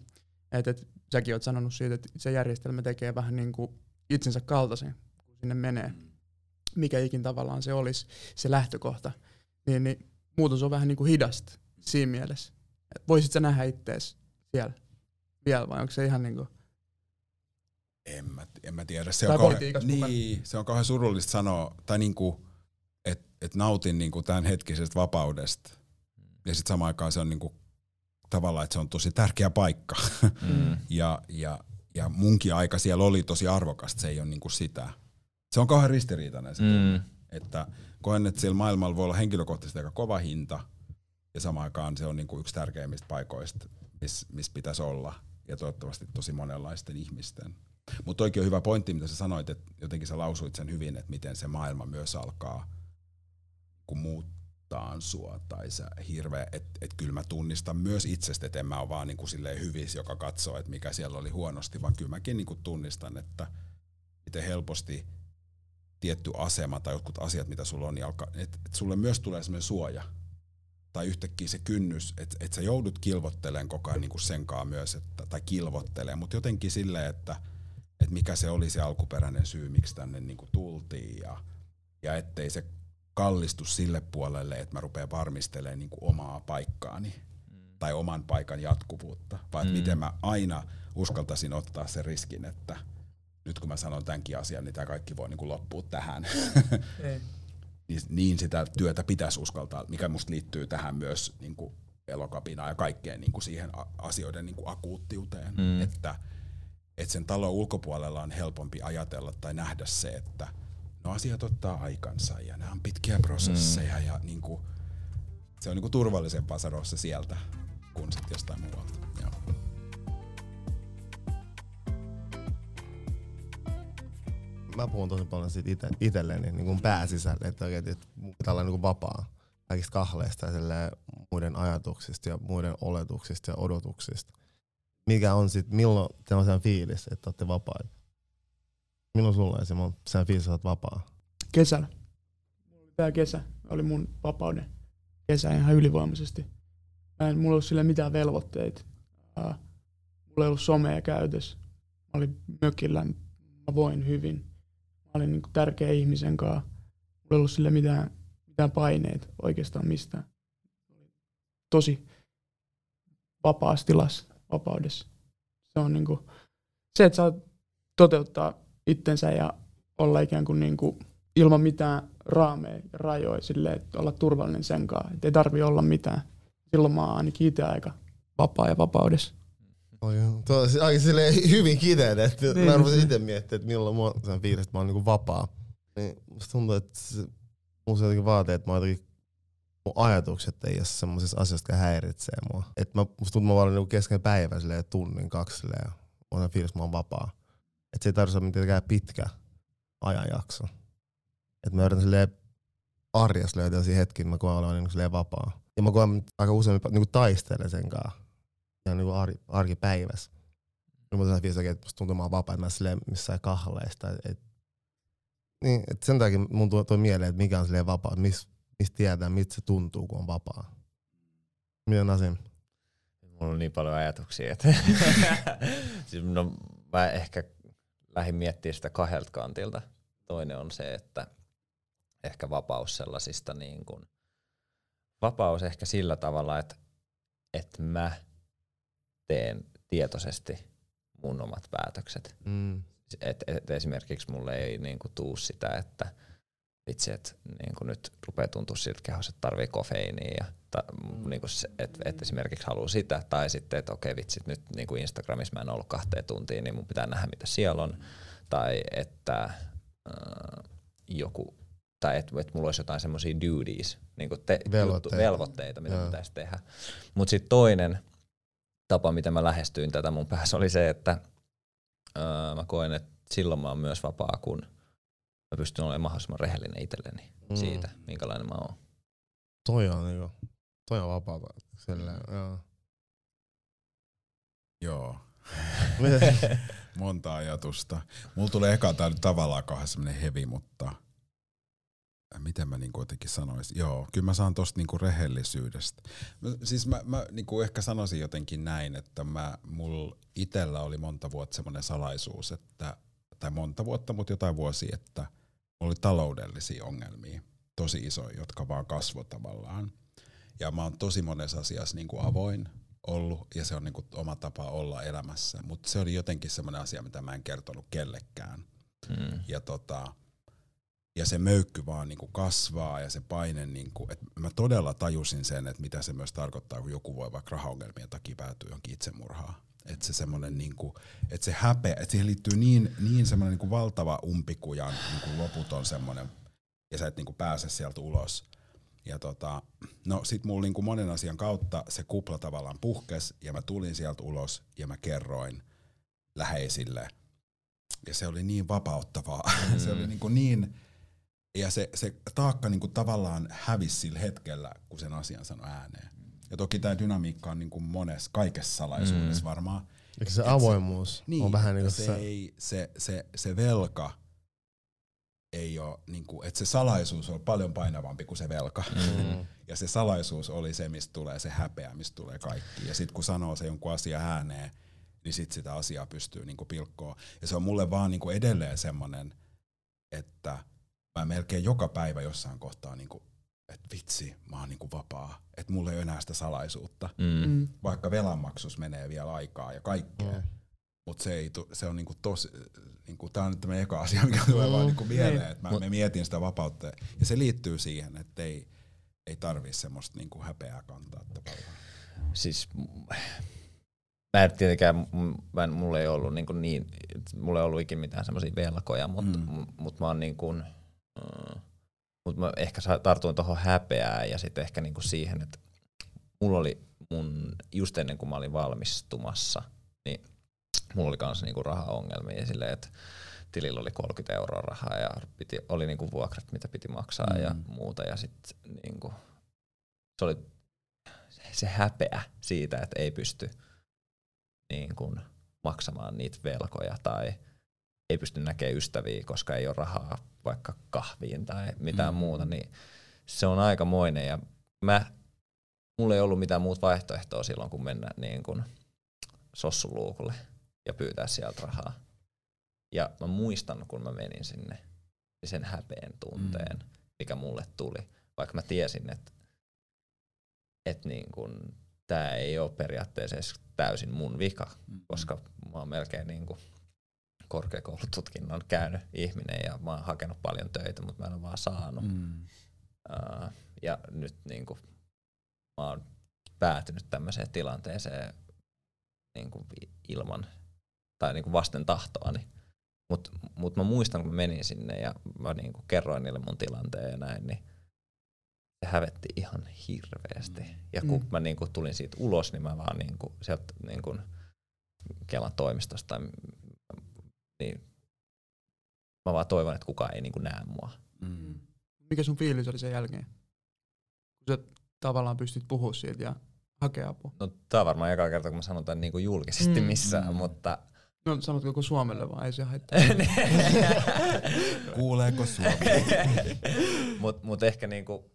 että, että säkin oot sanonut siitä, että se järjestelmä tekee vähän niin kuin itsensä kaltaisen, kun sinne menee, mikä ikin tavallaan se olisi se lähtökohta, niin, niin muutos on vähän niin kuin hidasta siinä mielessä. Et Voisit sä nähdä ittees siellä vielä vai onko se ihan niin kuin En mä, en mä tiedä. Se Tai on, kauhean, niin, se on kauhean surullista sanoa, tai niinku, että et nautin niinku tämän hetkisestä vapaudesta. Ja sitten samaan aikaan se on niinku, tavallaan, että se on tosi tärkeä paikka. Mm. ja, ja, ja munkin aika siellä oli tosi arvokasta, se ei ole niinku sitä. Se on kauhean ristiriitainen Mm. Että koen, että siellä maailmalla voi olla henkilökohtaisesti aika kova hinta, ja samaan aikaan se on niinku yksi tärkeimmistä paikoista, missä miss pitäisi olla, ja toivottavasti tosi monenlaisten ihmisten. Mutta toikin on hyvä pointti, mitä sä sanoit, että jotenkin sä lausuit sen hyvin, että miten se maailma myös alkaa kun muuttaa sua, tai sä hirveä, että et kyllä mä tunnistan myös itsestä, että en mä ole vaan niinku silleen hyvis, joka katsoo, että mikä siellä oli huonosti, vaan kyllä mäkin niinku tunnistan, että miten helposti tietty asema tai jotkut asiat, mitä sulla on, niin alkaa, että et sulle myös tulee semmoinen suoja, tai yhtäkkiä se kynnys, että et sä joudut kilvottelemaan koko ajan niinku senkaan myös, että, tai kilvottelemaan, mutta jotenkin silleen, että et mikä se oli se alkuperäinen syy, miksi tänne niinku tultiin, ja, ja ettei se kallistu sille puolelle, että mä rupean varmistelemaan niinku omaa paikkaani tai oman paikan jatkuvuutta, vaan mm. Mm. miten mä aina uskaltaisin ottaa sen riskin, että nyt kun mä sanon tämänkin asian, niin tämä kaikki voi niinku loppua tähän. Ei. niin, niin sitä työtä pitäisi uskaltaa, mikä musta liittyy tähän myös niinku elokapinaan ja kaikkeen niinku siihen a- asioiden niinku akuuttiuteen, Mm. että et sen talon ulkopuolella on helpompi ajatella tai nähdä se, että no asiat ottaa aikansa ja nämä on pitkiä prosesseja mm. ja niinku, se on niinku turvallisempaa sanoa se sieltä kuin sitten jostain muualta. Mä puhun tosi paljon siitä ite, itselleni niin kuin pääsisälle, että oikein, että olla niin kuin vapaa kaikista kahleista ja muiden ajatuksista ja muiden oletuksista ja odotuksista. Mikä on sit, milloin te on fiilis, että olette vapaita? Milloin sulla on se, on sen fiilis, että olet vapaa? kesällä. Tämä kesä oli mun vapauden kesä ihan ylivoimaisesti. Mä en, mulla ei ollut sille mitään velvoitteita. Mulla ei ollut somea käytössä. Mä olin mökillä, mä voin hyvin. Olin niin tärkeä ihmisen kanssa. Mulla ei ollut sille mitään, mitään paineita oikeastaan mistään. Tosi vapaassa tilassa, vapaudessa. Se on niin kuin, se, että saa toteuttaa itsensä ja olla ikään kuin, niin kuin ilman mitään raameja ja rajoja silleen, että olla turvallinen sen kanssa. Että ei tarvi olla mitään. Silloin mä oon ainakin itse aika vapaa ja vapaudessa. Oi, tuo aika silleen hyvin kiteet, että Niin, mä rupesin niin. itse miettimään, että milloin on sen fiilis, että mä oon niinku vapaa. Niin musta tuntuu, että mulla se jotenkin vaatii, että mä oon jotenkin mun ajatukset ei ole semmoisessa asiassa, jotka häiritsee mua. Et mä, musta tuntuu, että mä vaan niinku kesken päivän silleen, tunnin, kaksi silleen, ja mulla on se fiilis, että mä oon vapaa. Et se ei tarvitse olla mitenkään pitkä ajanjakso. Et mä yritän silleen arjessa löytää hetkiä, että mä koen olevan niinku silleen vapaa. Ja mä koen että aika usein niinku taistelen sen kanssa. Ja niinku ar, arkipäivässä. Niin mä oon fiilis, että mä vapaa, että mä en silleen missään kahleista. Et, niin, et sen takia mun tuo, mieleen, että mikä on silleen vapaa, mistä mis tietää, miltä se tuntuu, kun on vapaa. Miten Nasim? Mulla on niin paljon ajatuksia, että siis no, mä ehkä lähdin miettimään sitä kahdelta kantilta. Toinen on se, että ehkä vapaus sellaisista niin kuin, vapaus ehkä sillä tavalla, että, että mä teen tietoisesti mun omat päätökset. Mm. Et, et esimerkiksi mulle ei niinku tuu sitä, että vitsi, että niinku nyt rupeaa tuntua siltä että kehossa, että tarvii kofeiiniä ja ta, niinku se, et, et esimerkiksi haluaa sitä, tai sitten, että okei vitsi, nyt niinku Instagramissa mä en ollut kahteen tuntiin, niin mun pitää nähdä mitä siellä on, tai että äh, joku tai että et mulla olisi jotain semmoisia duties, niinku te, Velvoitteita. Juttu, velvoitteita, mitä Joo. pitäisi tehdä. Mutta sitten toinen tapa, miten mä lähestyin tätä mun päässä, oli se, että öö, mä koen, että silloin mä oon myös vapaa, kun mä pystyn olemaan mahdollisimman rehellinen itselleni Mm. siitä, minkälainen mä oon. Toi on niinku, toi on vapaata. Silleen, joo. Joo. Monta ajatusta. Mulla tulee eka tää nyt tavallaan kauhean semmonen hevi, mutta miten mä niinku jotenkin sanoisin. Joo, kyllä mä saan tosta niinku rehellisyydestä. Mä, siis mä, mä niinku ehkä sanoisin jotenkin näin, että mä, mulla itellä oli monta vuotta semmoinen salaisuus, että, tai monta vuotta, mutta jotain vuosia, että mulla oli taloudellisia ongelmia, tosi isoja, jotka vaan kasvoi tavallaan. Ja mä oon tosi monessa asiassa niinku avoin ollut ja se on niinku oma tapa olla elämässä, mutta se oli jotenkin semmoinen asia, mitä mä en kertonut kellekään. Mm. Ja, tota, ja se möykky vaan niinku kasvaa ja se paine, niinku, että mä todella tajusin sen, että mitä se myös tarkoittaa, kun joku voi vaikka rahaongelmien takia päätyä johonkin itsemurhaan. Että se semmoinen, niinku, että se häpeä, että siihen liittyy niin, niin semmoinen niinku valtava umpikujan niinku loputon semmoinen, ja sä et niinku pääse sieltä ulos. Ja tota, no sit mulla niinku monen asian kautta se kupla tavallaan puhkes ja mä tulin sieltä ulos ja mä kerroin läheisille. Ja se oli niin vapauttavaa. Mm. se oli niinku niin, ja se, se taakka niinku tavallaan hävisi sillä hetkellä, kun sen asian sanoi ääneen. Ja toki tämä dynamiikka on niinku monessa, kaikessa salaisuudessa Mm. varmaan. Eikö se Et se- avoimuus Niin, on vähän ja niinku se, se, ei, se, se, se velka ei ole, niinku, että se salaisuus on paljon painavampi kuin se velka. Mm. Ja se salaisuus oli se, mistä tulee se häpeä, mistä tulee kaikki. Ja sitten kun sanoo se jonkun asia ääneen, niin sit sitä asiaa pystyy niinku pilkkoon. Ja se on mulle vaan niinku edelleen semmonen, että mä melkein joka päivä jossain kohtaa niinku, että vitsi, mä oon niinku vapaa. Että mulla ei ole enää sitä salaisuutta. Mm. Mm. Vaikka velanmaksus menee vielä aikaa ja kaikkea. Mm. Mutta se, ei tu, se on niinku tosi, niinku, tää on nyt tämmönen eka asia, mikä tulee Mm. vaan niinku mieleen, Niin. että mä, Mut- mä mietin sitä vapautta. Ja se liittyy siihen, että ei, ei tarvii semmoista niinku häpeää kantaa tavallaan. Siis mä en tietenkään, mä en, mulla ei ollut niin, niin mulla ei ollut ikinä mitään semmoisia velkoja, mutta Mm. mm. mut mä oon niin kuin, äh, mut mä ehkä tartuin tuohon häpeään ja sitten ehkä niin kuin siihen, että mulla oli mun, just ennen kuin mä olin valmistumassa, niin mulla oli kans niinku rahaongelmia ja silleen, että tilillä oli 30 euroa rahaa ja piti, oli niinku vuokrat, mitä piti maksaa mm. ja Mm. muuta ja sitten niinku, se oli se häpeä siitä, että ei pysty niin kuin maksamaan niitä velkoja tai ei pysty näkemään ystäviä, koska ei ole rahaa vaikka kahviin tai mitään Mm. mm. muuta, niin se on aikamoinen ja mä, mulla ei ollut mitään muuta vaihtoehtoa silloin, kun mennä niin kuin sossuluukulle ja pyytää sieltä rahaa. Ja mä muistan, kun mä menin sinne, niin sen häpeen tunteen, mm. mikä mulle tuli, vaikka mä tiesin, että et niin kun, tää ei ole periaatteessa täysin mun vika, koska mä oon melkein niin kuin korkeakoulututkinnon käynyt ihminen ja mä oon hakenut paljon töitä, mutta mä en ole vaan saanut. Mm. Uh, ja nyt niin kuin, mä oon päätynyt tämmöiseen tilanteeseen niin kuin ilman tai niin kuin vasten tahtoani. Mutta mut mä muistan, kun mä menin sinne ja mä niin kuin kerroin niille mun tilanteen ja näin, niin se hävetti ihan hirveästi. Ja kun Mm. mä niin kuin tulin siitä ulos, niin mä vaan niin kuin sieltä niin kuin Kelan toimistosta, tai niin mä vaan toivon, että kukaan ei niin kuin näe mua. Mm. Mikä sun fiilis oli sen jälkeen? Kun sä tavallaan pystyt puhua siitä ja hakea apua. No tää on varmaan eka kerta, kun mä sanon tämän niin kuin julkisesti Mm. missään, Mm. mutta No sanotko koko Suomelle vaan, ei se haittaa. Kuuleeko Suomi? mut, mut ehkä niinku,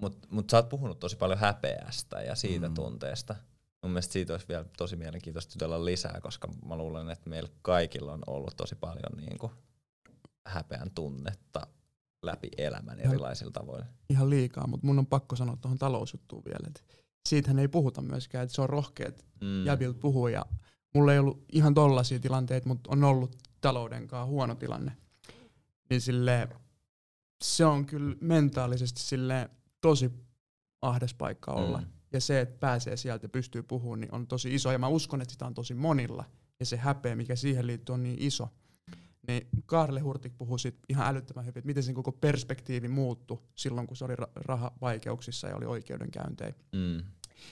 mut, mut sä oot puhunut tosi paljon häpeästä ja siitä mm. tunteesta. Mun mielestä siitä olisi vielä tosi mielenkiintoista jutella lisää, koska mä luulen, että meillä kaikilla on ollut tosi paljon niinku häpeän tunnetta läpi elämän erilaisilla tavoin. Ihan liikaa, mutta mun on pakko sanoa tuohon talousjuttuun vielä. Et siitähän ei puhuta myöskään, että se on rohkeet Mm. jäbiltä puhua ja mulla ei ollut ihan tollaisia tilanteita, mutta on ollut talouden kanssa huono tilanne. Niin sille se on kyllä mentaalisesti sille tosi ahdes paikka olla. Mm. Ja se, että pääsee sieltä ja pystyy puhumaan, niin on tosi iso. Ja mä uskon, että sitä on tosi monilla. Ja se häpeä, mikä siihen liittyy, on niin iso. Niin Karle Hurtik puhui siitä ihan älyttömän hyvin, että miten sen koko perspektiivi muuttui silloin, kun se oli ra- rahavaikeuksissa ja oli oikeudenkäyntejä. Mm.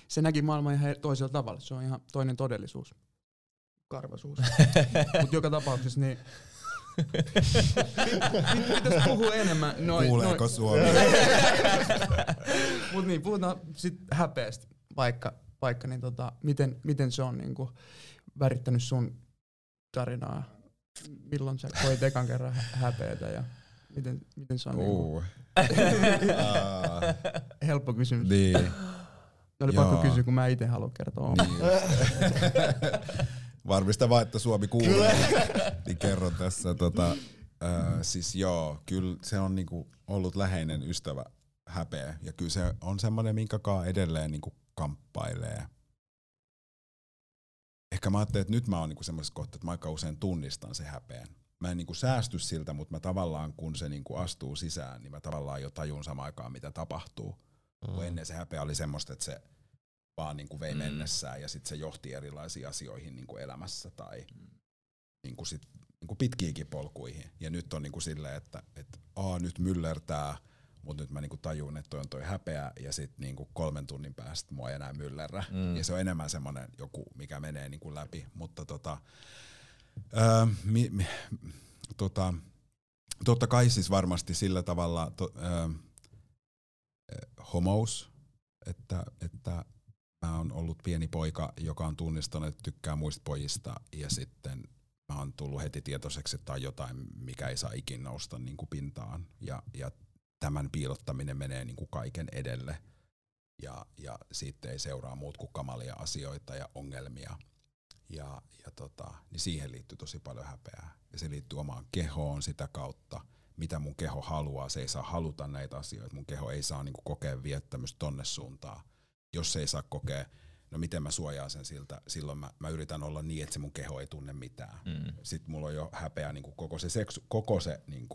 Se näki maailman ihan toisella tavalla. Se on ihan toinen todellisuus. Karvasuus. Mutta joka tapauksessa niin Pitäis puhua enemmän. Noin, Kuuleeko Suomi? Mut niin, puhutaan sit häpeästä vaikka, vaikka niin tota, miten, miten se on niinku värittänyt sun tarinaa. Milloin sä koit ekan kerran hä- häpeätä ja miten, miten se on niinku, Uh. Ah, helppo kysymys. niin. Oli pakko kysyä, kun mä itse haluan kertoa niin. Varmista vaan, että Suomi kuuluu. niin kerron tässä. Tota, äh, siis joo, kyllä se on niinku ollut läheinen ystävä häpeä. Ja kyllä se on semmoinen, minkä kaa edelleen niinku kamppailee. Ehkä mä ajattelin, että nyt mä oon niinku semmoisessa kohtaa, että mä aika usein tunnistan se häpeän. Mä en niinku säästy siltä, mutta mä tavallaan kun se niinku astuu sisään, niin mä tavallaan jo tajun samaan aikaan, mitä tapahtuu. Mm. Kun ennen se häpeä oli semmoista, että se vaan niin kuin vei Mm. mennessään ja sitten se johti erilaisiin asioihin niin kuin elämässä tai niin kuin sit, niin kuin pitkiinkin polkuihin. Ja nyt on niin kuin silleen, että et, aa, nyt myllertää, mutta nyt mä niin kuin tajun, että toi on toi häpeä ja sitten niin kuin kolmen tunnin päästä mua ei enää myllerrä. Mm. Ja se on enemmän semmoinen joku, mikä menee niin kuin läpi. Mutta tota, ää, mi, mi, tota, totta kai siis varmasti sillä tavalla to, ää, homous, että, että mä oon ollut pieni poika, joka on tunnistanut, että tykkää muista pojista ja sitten mä oon tullut heti tietoiseksi, että on jotain, mikä ei saa ikin nousta niin kuin pintaan ja, ja tämän piilottaminen menee niin kuin kaiken edelle ja, ja siitä ei seuraa muut kuin kamalia asioita ja ongelmia. Ja, ja tota, niin siihen liittyy tosi paljon häpeää. Ja se liittyy omaan kehoon sitä kautta, mitä mun keho haluaa. Se ei saa haluta näitä asioita. Mun keho ei saa niinku kokea viettämystä tonne suuntaan. Jos se ei saa kokea, no miten mä suojaan sen siltä, silloin mä, mä yritän olla niin, että se mun keho ei tunne mitään. Mm. Sitten mulla on jo häpeä, niin koko se, seksu, koko se niin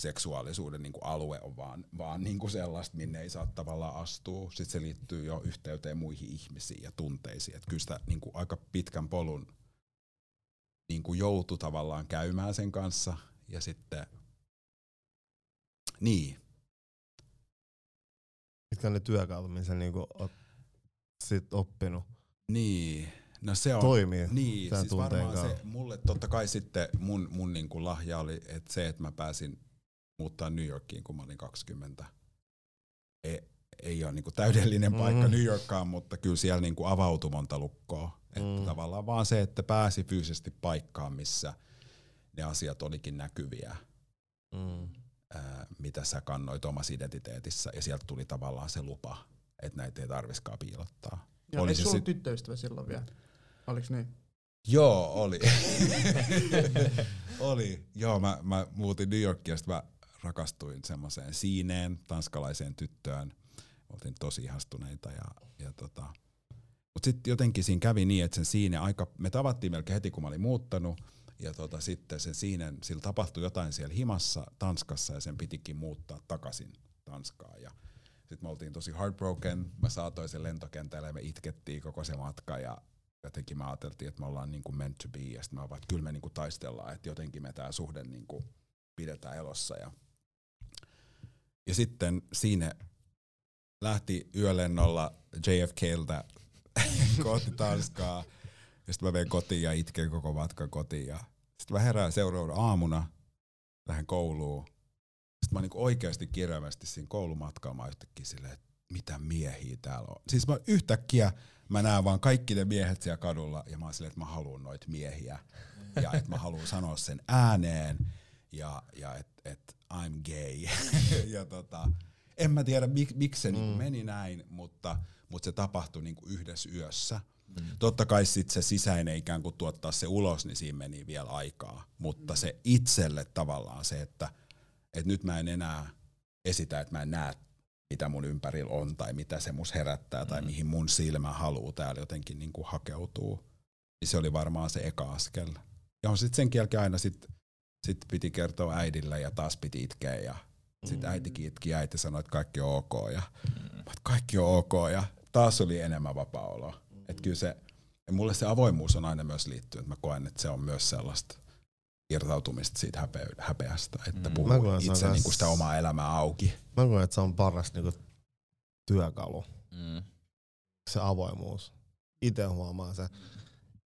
seksuaalisuuden niin alue on vaan, vaan niin sellaista, minne ei saa tavallaan astua. Sitten se liittyy jo yhteyteen muihin ihmisiin ja tunteisiin. Et kyllä sitä niin aika pitkän polun niin joutu tavallaan käymään sen kanssa. Ja sitten, niin, Mitkä on ne työkalut, missä niinku oot sit oppinut niin. No se on, toimii? Niin, siis varmaan se, kautta. mulle totta kai sitten mun, mun niinku lahja oli, että se, että mä pääsin muuttaa New Yorkiin, kun mä olin 20. Ei, ei ole niinku täydellinen paikka Mhm. New Yorkkaan, mutta kyllä siellä niinku avautui monta lukkoa. Että Mm. tavallaan vaan se, että pääsi fyysisesti paikkaan, missä ne asiat olikin näkyviä, Mm. Ää, mitä sä kannoit omassa identiteetissä, ja sieltä tuli tavallaan se lupa, että näitä ei tarviskaan piilottaa. Ja Oli se sulla sit- tyttöystävä silloin vielä? Oliks niin? Joo, oli. oli. Joo, mä, mä muutin New Yorkia, sitten mä rakastuin semmoiseen siineen, tanskalaiseen tyttöön. Oltiin tosi ihastuneita. Ja, ja tota. Mutta sitten jotenkin siinä kävi niin, että sen siine aika, me tavattiin melkein heti kun mä olin muuttanut. Ja tota, sitten sen siinen, sillä tapahtui jotain siellä himassa Tanskassa ja sen pitikin muuttaa takaisin Tanskaan. Ja sitten me oltiin tosi heartbroken. Mä saatoin sen lentokentälle ja me itkettiin koko se matka ja jotenkin mä ajateltiin, että me ollaan niin kuin meant to be, ja sitten mä vaan, kyllä me niin kuin taistellaan, että jotenkin me tämä suhde niin kuin pidetään elossa. Ja, ja sitten siinä lähti yölennolla JFKltä kohti Tanskaa, ja sitten mä menen kotiin ja itken koko matkan kotiin, ja sitten mä herään seuraavana aamuna, lähden kouluun, sitten mä niin oikeasti kirjaimesti siinä koulumatkalla mä yhtäkkiä silleen, että mitä miehiä täällä on. Siis mä yhtäkkiä mä näen vaan kaikki ne miehet siellä kadulla ja mä oon silleen, että mä haluan noita miehiä. Ja että mä haluan sanoa sen ääneen ja, ja että et I'm gay. ja tota, en mä tiedä mik, miksi se mm. niinku meni näin, mutta, mutta se tapahtui niinku yhdessä yössä. Mm. Totta kai sit se sisäinen ikään kuin tuottaa se ulos, niin siinä meni vielä aikaa. Mutta se itselle tavallaan se, että, että nyt mä en enää esitä, että mä en näe mitä mun ympärillä on tai mitä se mus herättää tai Mm. mihin mun silmä haluaa täällä jotenkin niin kuin hakeutuu. Niin se oli varmaan se eka askel. Ja on sitten sen jälkeen aina sit, sit piti kertoa äidille ja taas piti itkeä ja sitten Mm. äitikin itki ja äiti sanoi, että kaikki on ok ja Mm. kaikki on ok ja taas oli enemmän vapaa olo. Että kyllä se, ja mulle se avoimuus on aina myös liittynyt, että mä koen, että se on myös sellaista irtautumista siitä häpeä, häpeästä, että Mm. puhuu koen, itse niin kuin sitä omaa elämää auki. Mä koen, että se on paras niinku työkalu, Mm. se avoimuus. Itse huomaan se.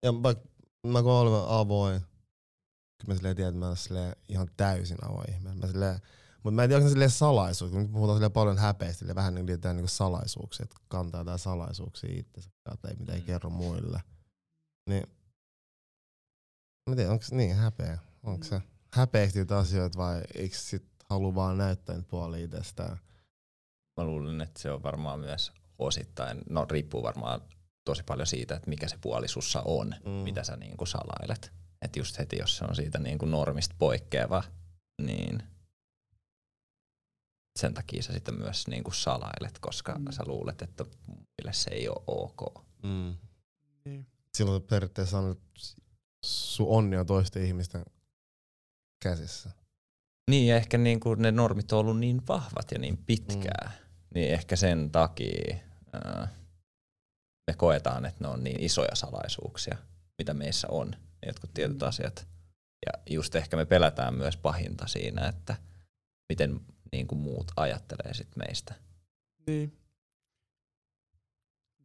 Ja vaikka mä kun olen avoin, kyllä mä silleen tiedän, että mä olen ihan täysin avoin ihminen. Mä silleen, mutta mä en tiedä, onko se silleen salaisuus, kun nyt puhutaan silleen paljon häpeistä, silleen vähän niin kuin niinku salaisuuksia, että kantaa jotain salaisuuksia itsensä ei mitä ei Mm. kerro muille. Niin, mä tiedän, onko se niin häpeä? Onko se häpeästi niitä asioita vai eikö sit halua vaan näyttää puolia itsestään? Mä luulen, että se on varmaan myös osittain, no riippuu varmaan tosi paljon siitä, että mikä se puoli sussa on, Mm. mitä sä niinku salailet. Että just heti, jos se on siitä niinku normista poikkeava, niin sen takia sä sitten myös niinku salailet, koska Mm. sä luulet, että muille se ei ole ok. Mm. Niin. Silloin periaatteessa on, että sun onni on toisten ihmisten käsissä. Niin, ja ehkä niinku ne normit on ollut niin vahvat ja niin pitkään, mm. niin ehkä sen takia ää, me koetaan, että ne on niin isoja salaisuuksia, mitä meissä on, ne jotkut tietyt Mm. asiat. Ja just ehkä me pelätään myös pahinta siinä, että miten niin kuin muut ajattelee sit meistä. Niin.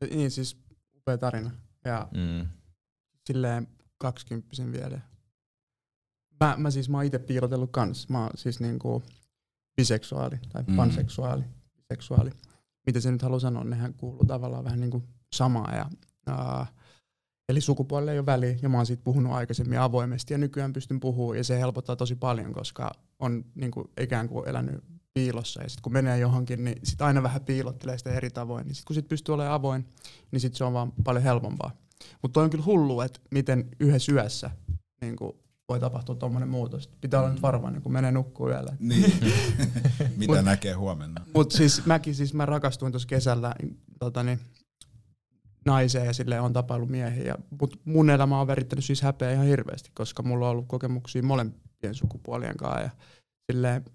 Niin siis upea tarina. Ja Mm. silleen kaksikymppisen vielä. Mä, mä siis mä oon ite piilotellut kans. Mä oon siis niinku biseksuaali tai Mm. panseksuaali, biseksuaali. Mitä se nyt haluaa sanoa, nehän kuuluu tavallaan vähän niinku samaa. Ja, ää, eli sukupuolella ei ole väliä ja mä oon siitä puhunut aikaisemmin avoimesti ja nykyään pystyn puhumaan ja se helpottaa tosi paljon, koska on niinku ikään kuin elänyt piilossa ja sitten kun menee johonkin, niin sit aina vähän piilottelee sitä eri tavoin. Niin sitten kun sit pystyy olemaan avoin, niin sit se on vaan paljon helpompaa. Mutta toi on kyllä hullu, että miten yhdessä yössä niin voi tapahtua tuommoinen muutos. Pitää olla nyt varovainen, kun menee nukkuu yöllä. Niin. Mitä Mut- näkee huomenna? Mutta siis mäkin siis mä rakastuin tuossa kesällä totani, naiseen ja sille on tapaillut miehiä. Ja, mut mun elämä on verittänyt siis häpeä ihan hirveästi, koska mulla on ollut kokemuksia molempien sukupuolien kanssa. Ja silleen,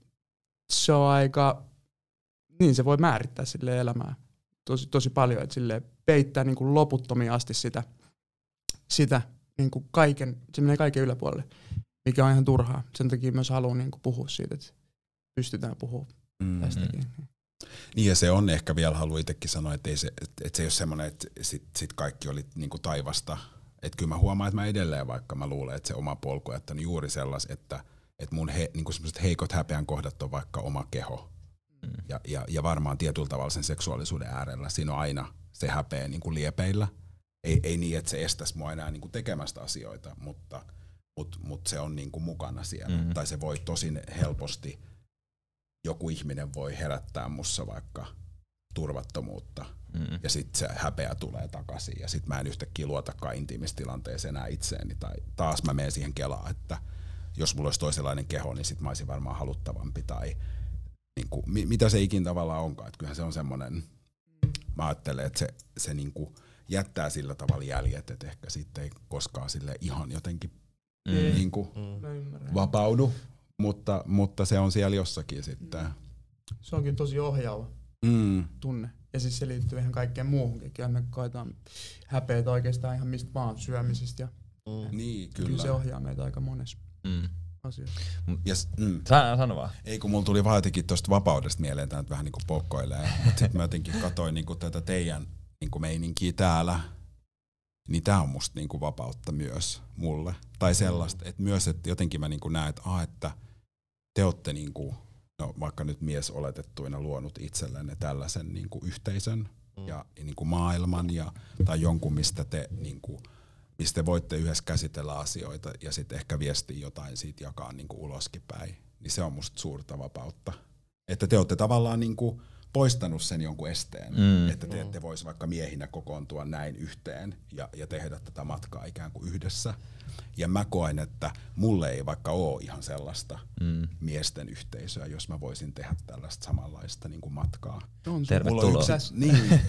se on aika, niin se voi määrittää sille elämää tosi, tosi paljon, että sille peittää niin kuin loputtomiin asti sitä, sitä niin kuin kaiken, se menee kaiken yläpuolelle, mikä on ihan turhaa. Sen takia myös haluan niin kuin puhua siitä, että pystytään puhumaan Mm. tästäkin. Niin ja se on ehkä vielä, haluan itsekin sanoa, että, ei se, että, että se ei ole semmoinen, että sit, sit kaikki oli niinku taivasta. Että kyllä mä huomaan, että mä edelleen, vaikka mä luulen, että se oma polku on jättänyt juuri sellais, että, että mun he, niinku semmoiset heikot häpeän kohdat on vaikka oma keho. Mm. Ja, ja, ja varmaan tietyllä tavalla sen seksuaalisuuden äärellä siinä on aina se häpeä niin kuin liepeillä. Ei, ei niin, että se estäisi mua enää niin kuin tekemästä asioita, mutta, mutta, mutta se on niin kuin mukana siellä. Mm. Tai se voi tosin helposti, joku ihminen voi herättää mussa vaikka turvattomuutta Mm. ja sitten se häpeä tulee takaisin ja sitten mä en yhtäkkiä luotakaan intiimistilanteeseen enää itseeni tai taas mä menen siihen kelaan, että jos mulla olisi toisenlainen keho, niin sitten mä olisin varmaan haluttavampi tai niin kuin, mi- mitä se ikin tavallaan onkaan. Että kyllähän se on semmoinen, mä ajattelen, että se, se niin kuin jättää sillä tavalla jäljet, että ehkä sitten ei koskaan sille ihan jotenkin Mm. niin kuin Mm. Vapaudu, mutta, mutta se on siellä jossakin sitten. Se onkin tosi ohjaava Mm. tunne. Ja siis se liittyy ihan kaikkeen muuhunkin. Kyllä me koetaan häpeitä oikeastaan ihan mistä vaan syömisestä. Ja Mm. Niin, kyllä. kyllä. se ohjaa meitä aika monessa Mm. asiassa. Ja, s- mm. Sano, sano vaan. Ei kun mulla tuli vaan jotenkin tuosta vapaudesta mieleen, tämä nyt vähän niinku pokkoilee, mutta sitten mä jotenkin katsoin niinku tätä teidän niinku meininkiä täällä, niin tää on musta niinku vapautta myös mulle. Tai sellaista, että myös, että jotenkin mä niinku näen, että, ah, että te olette niinku, no vaikka nyt mies oletettuina luonut itsellenne tällaisen niinku yhteisön Mm. ja niinku maailman ja, tai jonkun, mistä te, niinku, mistä te voitte yhdessä käsitellä asioita ja sitten ehkä viestiä jotain siitä jakaa niinku uloskin päin. Niin se on musta suurta vapautta. Että te olette tavallaan niinku poistanut sen jonkun esteen, Mm. mm. että te ette voisi vaikka miehinä kokoontua näin yhteen ja, ja tehdä tätä matkaa ikään kuin yhdessä. Ja mä koen, että mulle ei vaikka ole ihan sellaista Mm. miesten yhteisöä, jos mä voisin tehdä tällaista samanlaista niin kuin matkaa. On se. Tervetuloa. Mulla on yksi, niin.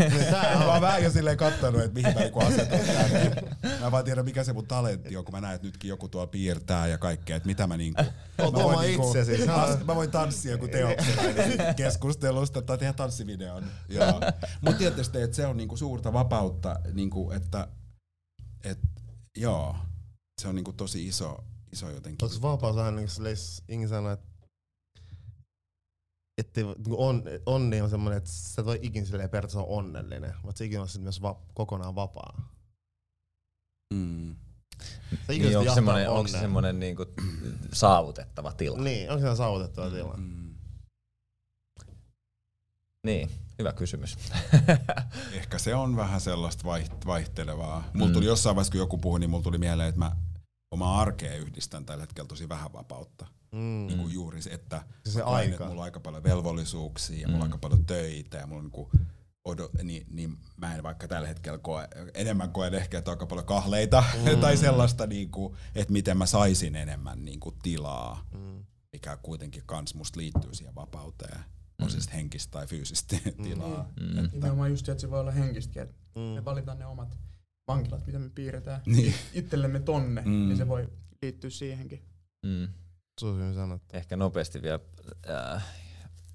mä oon vähän jo silleen kattonut, että mihin mä niinku asetun tänne. Mä en vaan tiedä, mikä se mun talentti on, kun mä näen, että nytkin joku tuolla piirtää ja kaikkea, että mitä mä niinku... Oot mä voin oma itsesi. Sä- tans- mä voin tanssia joku teoksella keskustelusta tai tehdä tanssivideon. Mutta tietysti, että se on niinku suurta vapautta, niinku, että et, joo, se on niinku tosi iso, iso jotenkin. Onko vapaus vähän niin kuin Ingi sanoi, että että on, onni on semmoinen, että sä et voi ikinä silleen periaatteessa olla onnellinen, mutta sä ikinä on myös va- kokonaan vapaa. Mm. Ikinä Niin, onko, semmoinen, onko se semmoinen niinku saavutettava tila? Niin, onko se saavutettava tila? Mm. Niin, hyvä kysymys. Ehkä se on vähän sellaista vaiht- vaihtelevaa. Mulla Mm. tuli jossain vaiheessa, kun joku puhui, niin mulla tuli mieleen, että mä omaa arkea yhdistän tällä hetkellä tosi vähän vapautta. Mm. Niin kuin juuri se, että Se mä koen, aika. että mulla on aika paljon velvollisuuksia ja mulla on Mm. aika paljon töitä ja mulla on niin kuin odo, niin, niin mä en vaikka tällä hetkellä koe, enemmän koen ehkä, että on aika paljon kahleita mm. tai sellaista, niin kuin, että miten mä saisin enemmän niin kuin tilaa, Mm. mikä kuitenkin kans musta liittyy siihen vapauteen. On se sitten henkistä tai fyysistä tilaa. Mm. Että, Nimenomaan just, että se voi olla henkistäkin, että Mm. me valitaan ne omat vankilat, mitä me piirretään niin. itsellemme tonne, Mm. niin se voi liittyä siihenkin. Mm. Se sanottu. Ehkä nopeasti vielä, äh,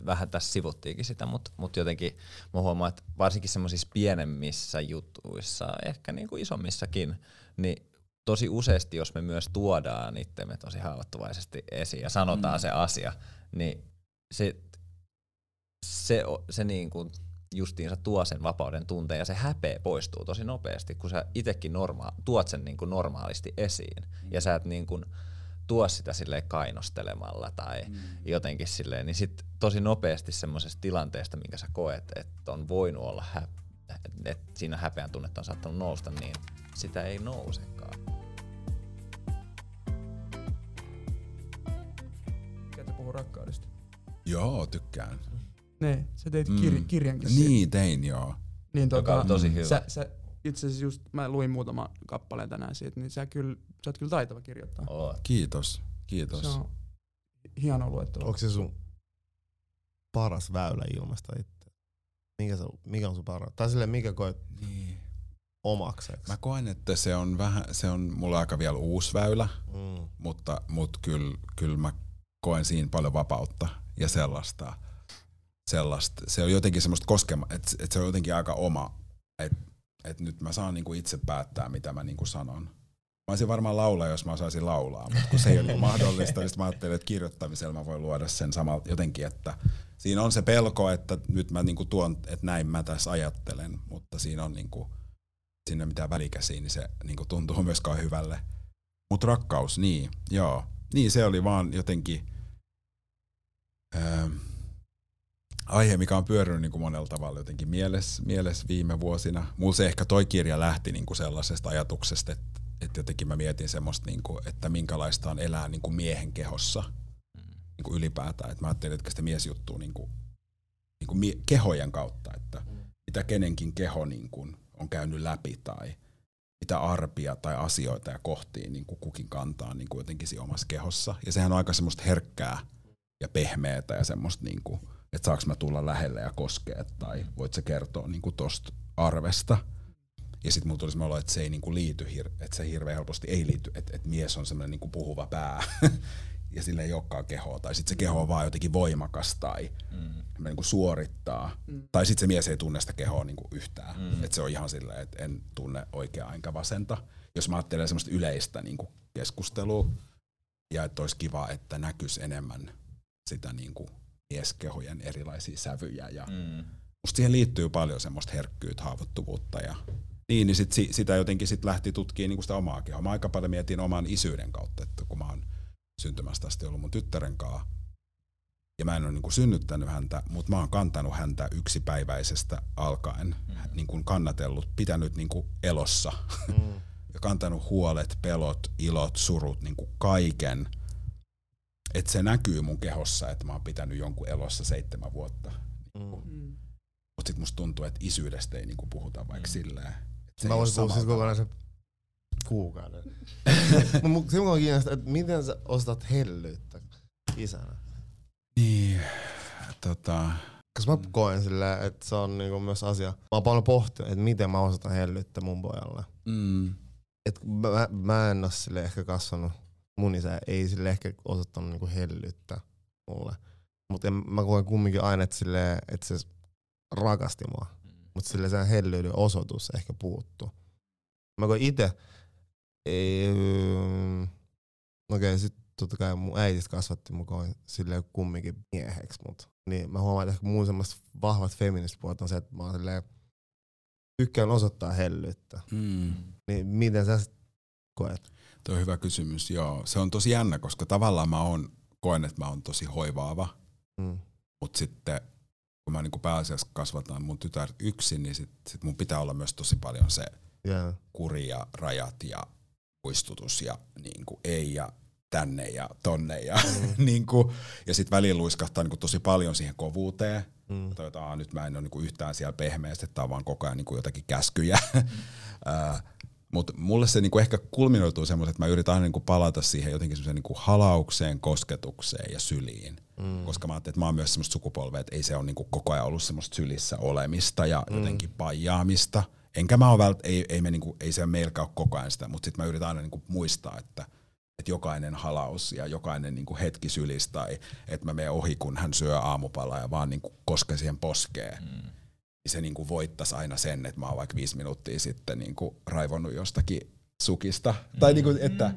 vähän tässä sivuttiinkin sitä, mutta mut jotenkin mä huomaan, että varsinkin semmoisissa pienemmissä jutuissa, ehkä niinku isommissakin, niin tosi useasti, jos me myös tuodaan itsemme tosi haavoittuvaisesti esiin ja sanotaan Mm. se asia, niin se, se, o- se niin kuin justiinsa tuo sen vapauden tunteen ja se häpeä poistuu tosi nopeasti, kun sä itekin norma- tuot sen niin kuin normaalisti esiin ja sä et niin kuin tuo sitä silleen kainostelemalla tai Mm. jotenkin silleen, niin sit tosi nopeasti semmoisesta tilanteesta, minkä sä koet, että on voinut olla, hä- että siinä häpeän tunnetta on saattanut nousta, niin sitä ei nousekaan. Tiedätkö puhua rakkaudesta? Joo, tykkään. Ne, sä teit Mm. kir- kirjankin siitä. Niin, tein joo. Niin Joka tota, on tosi hyvä. Sä, sä, itse asiassa just, mä luin muutama kappaleen tänään siitä, niin sä, kyllä, sä oot kyllä taitava kirjoittaa. Oot. Kiitos, kiitos. Se on hieno luettelo. Onko se sun paras väylä ilmasta itse? Mikä, se, mikä on sun paras? Tai silleen, mikä koet Niin. omakseksi? Mä koen, että se on vähän, se on mulla aika vielä uusi väylä, Mm. mutta, mutta kyllä, kyllä mä koen siinä paljon vapautta ja sellaista. Sellaista. Se on jotenkin semmoista koskema, että et se on jotenkin aika oma, että et nyt mä saan niinku itse päättää, mitä mä niinku sanon. Mä olisin varmaan laulaa, jos mä osaisin laulaa, mutta kun se ei ole niinku mahdollista, niin mä ajattelin, että kirjoittamisella mä voin luoda sen samalla jotenkin, että siinä on se pelko, että nyt mä niinku tuon, että näin mä tässä ajattelen, mutta siinä on niinku, sinne mitään välikäsiä, niin se niinku tuntuu myös kauhean hyvälle. Mutta rakkaus, niin, joo. Niin se oli vaan jotenkin ää, aihe, mikä on pyörinyt niinku monella tavalla jotenkin mielessä mieles viime vuosina. Mulla se ehkä toi kirja lähti niinku sellaisesta ajatuksesta, että, että jotenkin mä mietin semmoista, niinku, että minkälaista on elää niinku miehen kehossa niinku ylipäätään. Et mä ajattelin, että sitä miesjuttua niinku, niinku mie- kehojen kautta, että mitä kenenkin keho niinku on käynyt läpi tai mitä arpia tai asioita ja kohtia niin kuin kukin kantaa niin kuin jotenkin siinä omassa kehossa. Ja sehän on aika semmoista herkkää ja pehmeätä ja semmoista, niin kuin, että saaks mä tulla lähelle ja koskea tai voit sä kertoa niin kuin tosta arvesta. Ja sitten mulla tuli semmoinen olo, että se ei niin kuin liity, hir- että se hirveän helposti ei liity, että, että mies on semmoinen niin kuin puhuva pää ja sille ei olekaan kehoa. Tai sitten se keho on vaan jotenkin voimakas tai Mm. niin kuin suorittaa. Mm. Tai sitten se mies ei tunne sitä kehoa niin kuin yhtään. Mm. Mm. Että se on ihan silleen, että en tunne oikeaa enkä vasenta. Jos mä ajattelen semmoista yleistä niin kuin keskustelua, ja että olisi kiva, että näkyisi enemmän sitä niin kuin mieskehojen erilaisia sävyjä. Ja Mm. musta siihen liittyy paljon semmoista herkkyyttä, haavoittuvuutta ja niin, niin sit, si- sitä jotenkin sit lähti tutkimaan niinku sitä omaa kehoa. Mä aika paljon mietin oman isyyden kautta, että kun mä oon syntymästä asti ollut mun tyttären kanssa, ja mä en ole niinku synnyttänyt häntä, mutta mä oon kantanut häntä yksipäiväisestä alkaen, Mm. niin kuin kannatellut, pitänyt niinku elossa Mm. ja kantanut huolet, pelot, ilot, surut, niinku kaiken. Että se näkyy mun kehossa, että mä oon pitänyt jonkun elossa seitsemän vuotta. Mm. Mm. Mutta sitten musta tuntuu, että isyydestä ei niinku puhuta vaikka mm. silleen. Mä voisin puhua siis kokonaisen kuukauden. Mut se mua kiinnostaa, että miten sä ostat hellyyttä isänä? Niin, tota, Koska mä koen silleen, että se on niinku myös asia. Mä oon paljon pohtinut, että miten mä osoitan hellyyttä mun pojalle. mm, Et mä, mä en oo sille ehkä kasvanut, mun isä ei sille ehkä osoittanut niinku hellyyttä mulle. Mutta mä koen kumminkin aina, että, sille, että se rakasti mua. Mutta sille sen hellyyden osoitus ehkä puuttu. Mä koen ite, ei, mm, okei okay, sit totta kai mun äitis kasvatti mun koin sille kumminkin mieheksi, mut niin mä huomaan, että ehkä mun semmoista vahvat feministipuolet on se, että mä oon silleen, tykkään osoittaa hellyyttä. mm. Niin miten sä koet? Tuo on hyvä kysymys, joo. Se on tosi jännä, koska tavallaan mä oon, koen, että mä oon tosi hoivaava, Mm. mutta sitten kun mä niinku pääasiassa kasvataan mun tytär yksin, niin sit, sit mun pitää olla myös tosi paljon se Yeah. kuri ja rajat ja muistutus ja niinku ei ja tänne ja tonne ja, mm. niinku, ja sitten välillä luiskahtaa niinku tosi paljon siihen kovuuteen. Mm. Tai että, "Aa, nyt mä en ole niinku yhtään siellä pehmeästi, että on vaan koko ajan niinku jotakin käskyjä. Mutta mulle se niinku ehkä kulminoituu semmoisen, että mä yritän aina niinku palata siihen jotenkin semmoiseen niinku halaukseen, kosketukseen ja syliin. Mm. Koska mä ajattelin, että mä oon myös semmoista sukupolvea, että ei se ole niinku koko ajan ollut semmoista sylissä olemista ja mm. jotenkin pajaamista. Enkä mä oo vält, ei, ei, me niinku, ei se meilläkään ole koko ajan sitä, mutta sitten mä yritän aina niinku muistaa, että että jokainen halaus ja jokainen niinku hetki sylis tai että mä menen ohi, kun hän syö aamupalaa ja vaan niinku koske siihen poskeen. Mm. Niin se niinku voittaisi aina sen, että mä oon vaikka viisi minuuttia sitten niinku raivonnut jostakin sukista. Mm. Tai niinku, että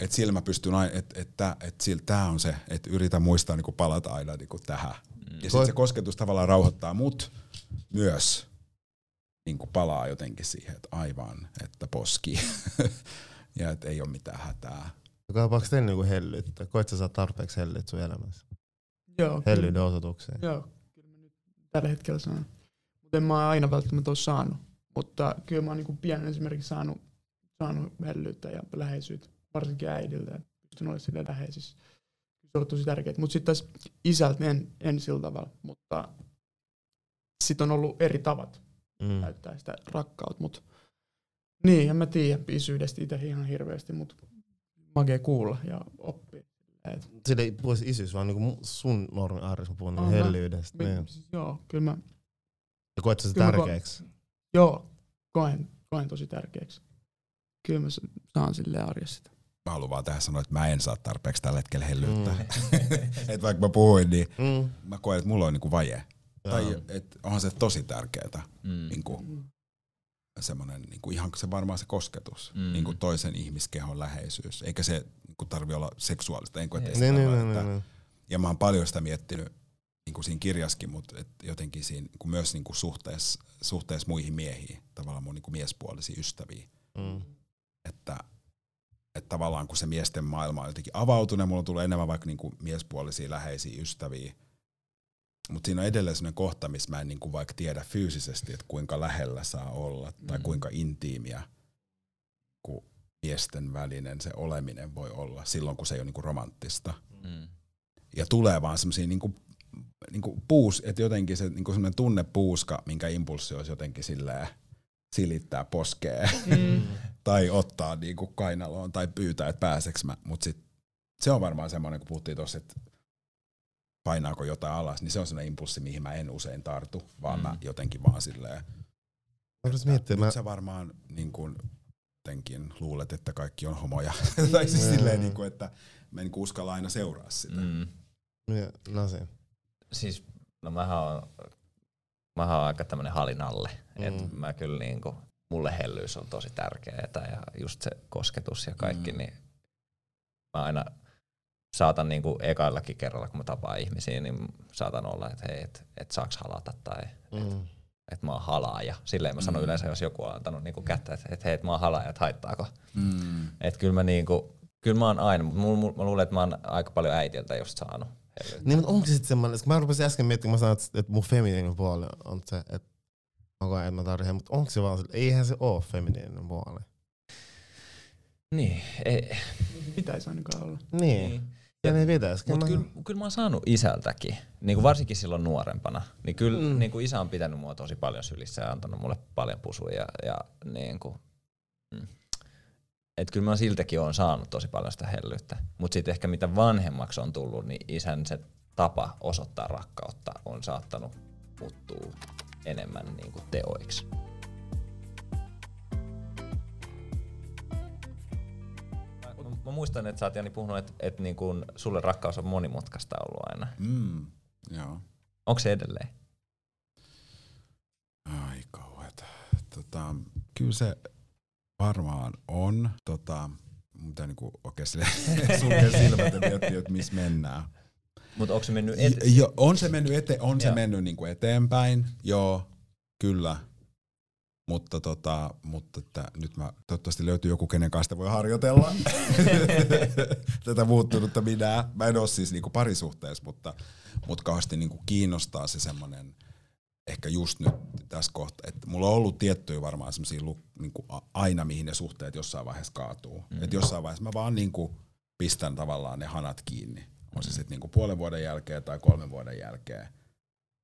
et sillä mä pystyn aina, että et, et, et sillä tää on se, että yritä muistaa niinku palata aina niinku tähän. Mm. Ja sitten se kosketus tavallaan rauhoittaa mut myös niinku palaa jotenkin siihen, että aivan, että poski. ja että ei ole mitään hätää. Kaipaako teillä niinku hellyyttä? Koet sä saat tarpeeksi hellyyttä sun elämässä? Joo, Hellyyden osoitukseen. Joo, kyllä mä nyt tällä hetkellä saan. En mä aina välttämättä ole saanut. Mutta kyllä mä oon niin pienen esimerkiksi saanut, saanut hellyyttä ja läheisyyttä, varsinkin äidiltä. Pystyn olemaan sille läheisissä. Se on tosi tärkeää. Mutta sitten taas isältä en, en sillä tavalla. Mutta sitten on ollut eri tavat Mm. näyttää sitä rakkautta. Mut, niin, en mä tiedä isyydestä itse ihan hirveästi, mutta makea kuulla ja oppia. Et, Sillä ei puhu isyys, vaan niinku sun normi arjessa puhun hellyydestä. Niin. siis, joo, kyllä mä, Ja koet sä mä ko- tärkeäksi? joo, koen, koen tosi tärkeäksi. Kyllä mä sa- saan sille arjessa sitä. Mä haluan vaan tähän sanoa, että mä en saa tarpeeksi tällä hetkellä hellyyttä. Mm. et vaikka mä puhuin, niin Mm. mä koen, että mulla on niinku vaje. Joo. Tai et onhan se tosi tärkeetä. Mm. Niinku, semmonen, niinku ihan se varmaan se kosketus. Mm. Niinku toisen ihmiskehon läheisyys. Eikä se niinku tarvi olla seksuaalista. Enkä, Niin. että Niin, niin, niin, että- niin, niin. Ja mä oon paljon sitä miettinyt niinku siinä kirjaskin, mutta et jotenkin siinä niinku myös niinku suhteessa, suhteessa muihin miehiin, tavallaan mun niinku miespuolisiin ystäviin. Mm. Että, että tavallaan kun se miesten maailma on jotenkin avautunut, ja mulla tulee enemmän vaikka niinku miespuolisia läheisiä ystäviä, mutta siinä on edelleen sellainen kohta, missä mä en niinku vaikka tiedä fyysisesti, että kuinka lähellä saa olla tai Mm. kuinka intiimiä kun miesten välinen se oleminen voi olla silloin, kun se ei ole niinku romanttista. Mm. Ja tulee vaan semmoisia niinku, niinku puus, että jotenkin se niinku semmoinen tunnepuuska, minkä impulssi olisi jotenkin silleen silittää poskee Mm. tai ottaa niinku kainaloon tai pyytää, että pääseks mä. Mut sit, se on varmaan semmoinen, kun puhuttiin tuossa, että painaako jotain alas, niin se on semmoinen impulssi, mihin mä en usein tartu, vaan mm. mä Mm. jotenkin vaan silleen, miettiä, mä, sä varmaan niin kuin, jotenkin luulet, että kaikki on homoja. tai siis silleen, niin kuin, että mä en niin kuin uskalla aina seuraa sitä. Mm. Mm. Mie- no se. Siis, no mähän on, mähän on aika tämmönen halinalle. Mm. Et mä kyllä niinku, mulle hellyys on tosi tärkeetä ja just se kosketus ja kaikki, Mm. niin mä aina saatan niinku ekaillakin kerralla, kun mä tapaan ihmisiä, niin saatan olla, että hei, et, et saaks halata tai Mm. että mä oon halaaja. Silleen mä sanon Mm. yleensä, jos joku on antanut niinku kättä, että et, hei, et mä oon halaaja, että haittaako. Mm. Et kyllä mä niinku, kyllä mä oon aina, mutta mä luulen, että mä oon aika paljon äitiltä just saanut. Niin, mutta onko se sitten semmoinen, kun mä rupesin äsken miettimään, mä sanoin, että, mun feminiininen puoli on se, että mä koen, mä tarvitsen, mutta onko se vaan, eihän se oo feminiininen puoli. Niin, ei, Pitäisi ainakaan olla. Niin. Ja niin pitäisikin. Mutta Mä- kyllä, kyllä mä oon saanut isältäkin, niin kuin varsinkin silloin nuorempana, niin kyllä Mm. mm. niin kuin isä on pitänyt mua tosi paljon sylissä ja antanut mulle paljon pusuja. Ja, ja niin kuin, mm. Et kyllä mä siltäkin on saanut tosi paljon sitä hellyyttä. Mutta sitten ehkä mitä vanhemmaksi on tullut, niin isän se tapa osoittaa rakkautta on saattanut muuttua enemmän niin kuin teoiksi. Mä, mä muistan, että sä oot Jani puhunut, että, että niin kuin sulle rakkaus on monimutkaista ollut aina. Mm, joo. Onko se edelleen? Ai kauheeta. Tota, kyllä se varmaan on. Tota, mun pitää niinku oikein sulkea silmät ja miettiä, että missä mennään. Mutta onko se mennyt et- Jo, jo, on se mennyt, ete, on se Joo. mennyt niinku eteenpäin, joo, kyllä. Mutta, tota, mutta että nyt mä, toivottavasti löytyy joku, kenen kanssa sitä voi harjoitella tätä muuttunutta minää. Mä en ole siis niinku parisuhteessa, mutta, mutta kauheasti niinku kiinnostaa se semmoinen, ehkä just nyt tässä kohtaa, että mulla on ollut tiettyjä varmaan semmoisia niinku a- aina, mihin ne suhteet jossain vaiheessa kaatuu. Mm. Että jossain vaiheessa mä vaan niinku pistän tavallaan ne hanat kiinni. On se sitten niinku puolen vuoden jälkeen tai kolmen vuoden jälkeen.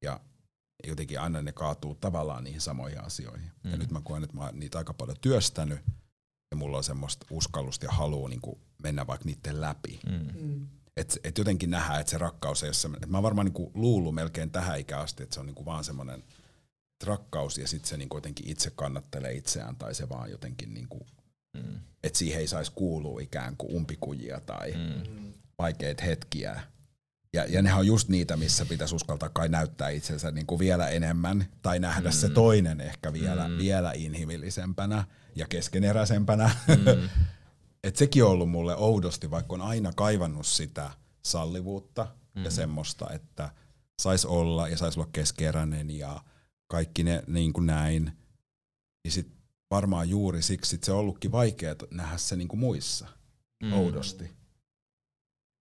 Ja jotenkin aina ne kaatuu tavallaan niihin samoihin asioihin. Mm. Ja Mm. nyt mä koen, että mä oon niitä aika paljon työstänyt. Ja mulla on semmoista uskallusta ja halua niinku mennä vaikka niiden läpi. Mm. Mm. Et, jotenkin nähdään, että se rakkaus ei ole semmoinen. Mä oon varmaan niinku luullut melkein tähän ikään asti, että se on niinku vaan semmoinen että rakkaus ja sitten se niinku jotenkin itse kannattelee itseään tai se vaan jotenkin, niinku, Mm. että siihen ei saisi kuulua ikään kuin umpikujia tai mm. Vaikeita hetkiä. Ja, ja nehän on just niitä, missä pitäisi uskaltaa kai näyttää itsensä niinku vielä enemmän tai nähdä mm. se toinen ehkä vielä. Mm. vielä inhimillisempänä ja keskeneräisempänä. Mm. Et sekin on ollut mulle oudosti, vaikka on aina kaivannut sitä sallivuutta mm. ja Mm. semmoista, että sais olla ja sais olla keskeräinen ja kaikki ne niin kuin näin. Niin sit varmaan juuri siksi sit se on ollutkin vaikea nähdä se niin kuin muissa mm. oudosti.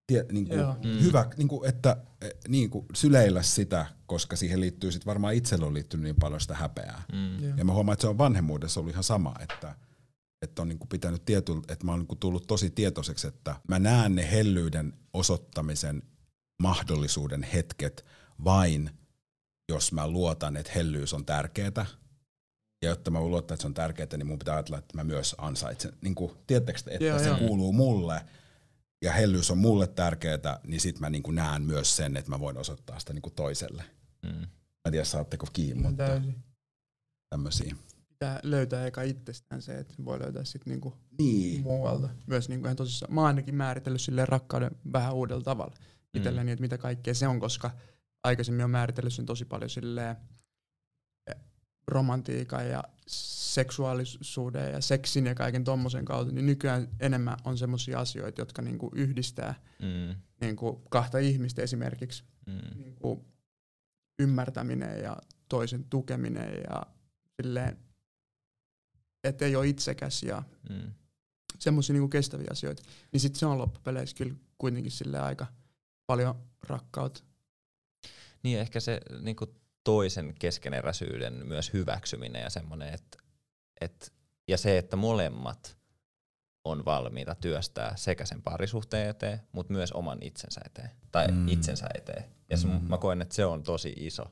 Tie, niin kuin. Mm. hyvä, niin kuin, että eh, niin kuin syleillä sitä, koska siihen liittyy sit varmaan itsellä on liittynyt niin paljon sitä häpeää. Mm. Ja mä huomaan, että se on vanhemmuudessa ollut ihan sama, että, että on niinku pitänyt tiety, että mä oon niinku tullut tosi tietoiseksi, että mä näen ne hellyyden osoittamisen mahdollisuuden hetket vain, jos mä luotan, että hellyys on tärkeää. Ja jotta mä luottaa, että se on tärkeää, niin mun pitää ajatella, että mä myös ansaitsen. Niin kuin, tiedättekö, te, että Joo, se joo. kuuluu mulle ja hellyys on mulle tärkeää, niin sit mä niin kuin näen myös sen, että mä voin osoittaa sitä niin kuin toiselle. Mm. Mä en tiedä, saatteko kiinni, mutta tämmöisiä. Pitää löytää eka itsestään se, että voi löytää sitten niinku Niin. muualta. Myös niinku ihan tosissaan. Mä oon ainakin määritellyt silleen rakkauden vähän uudella tavalla Mm. itselleni, että mitä kaikkea se on, koska aikaisemmin on määritellyt sen tosi paljon silleen eh, romantiikan ja seksuaalisuuden ja seksin ja kaiken tommosen kautta, niin nykyään enemmän on semmoisia asioita, jotka niinku yhdistää Mm. niinku kahta ihmistä esimerkiksi. Mm. Niinku ymmärtäminen ja toisen tukeminen ja silleen, että ei ole itsekäs ja Mm. semmoisia niinku kestäviä asioita, niin sitten se on loppupeleissä kyllä kuitenkin sille aika paljon rakkautta. Niin ehkä se niinku toisen keskeneräisyyden myös hyväksyminen ja semmoinen, että et, ja se, että molemmat on valmiita työstää sekä sen parisuhteen eteen, mutta myös oman itsensä eteen. Tai Mm. mm. itsensä eteen. Ja se, Mm. mä koen, että se on tosi iso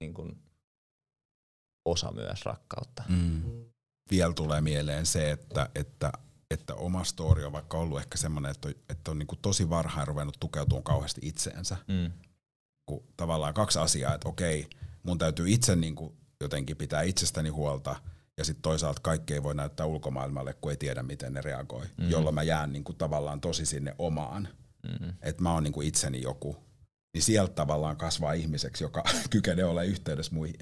niin kun, osa myös rakkautta. Mm. Vielä tulee mieleen se, että, että, että oma story on vaikka ollut ehkä semmoinen, että on, että on niinku tosi varhain ruvennut tukeutumaan kauheasti itseensä. Mm. Kun tavallaan kaksi asiaa, että okei, mun täytyy itse niinku jotenkin pitää itsestäni huolta, ja sitten toisaalta kaikki ei voi näyttää ulkomaailmalle, kun ei tiedä, miten ne reagoi. Mm. Jolloin mä jään niinku tavallaan tosi sinne omaan, Mm. että mä oon niinku itseni joku. Niin sieltä tavallaan kasvaa ihmiseksi, joka kykenee olemaan yhteydessä muihin.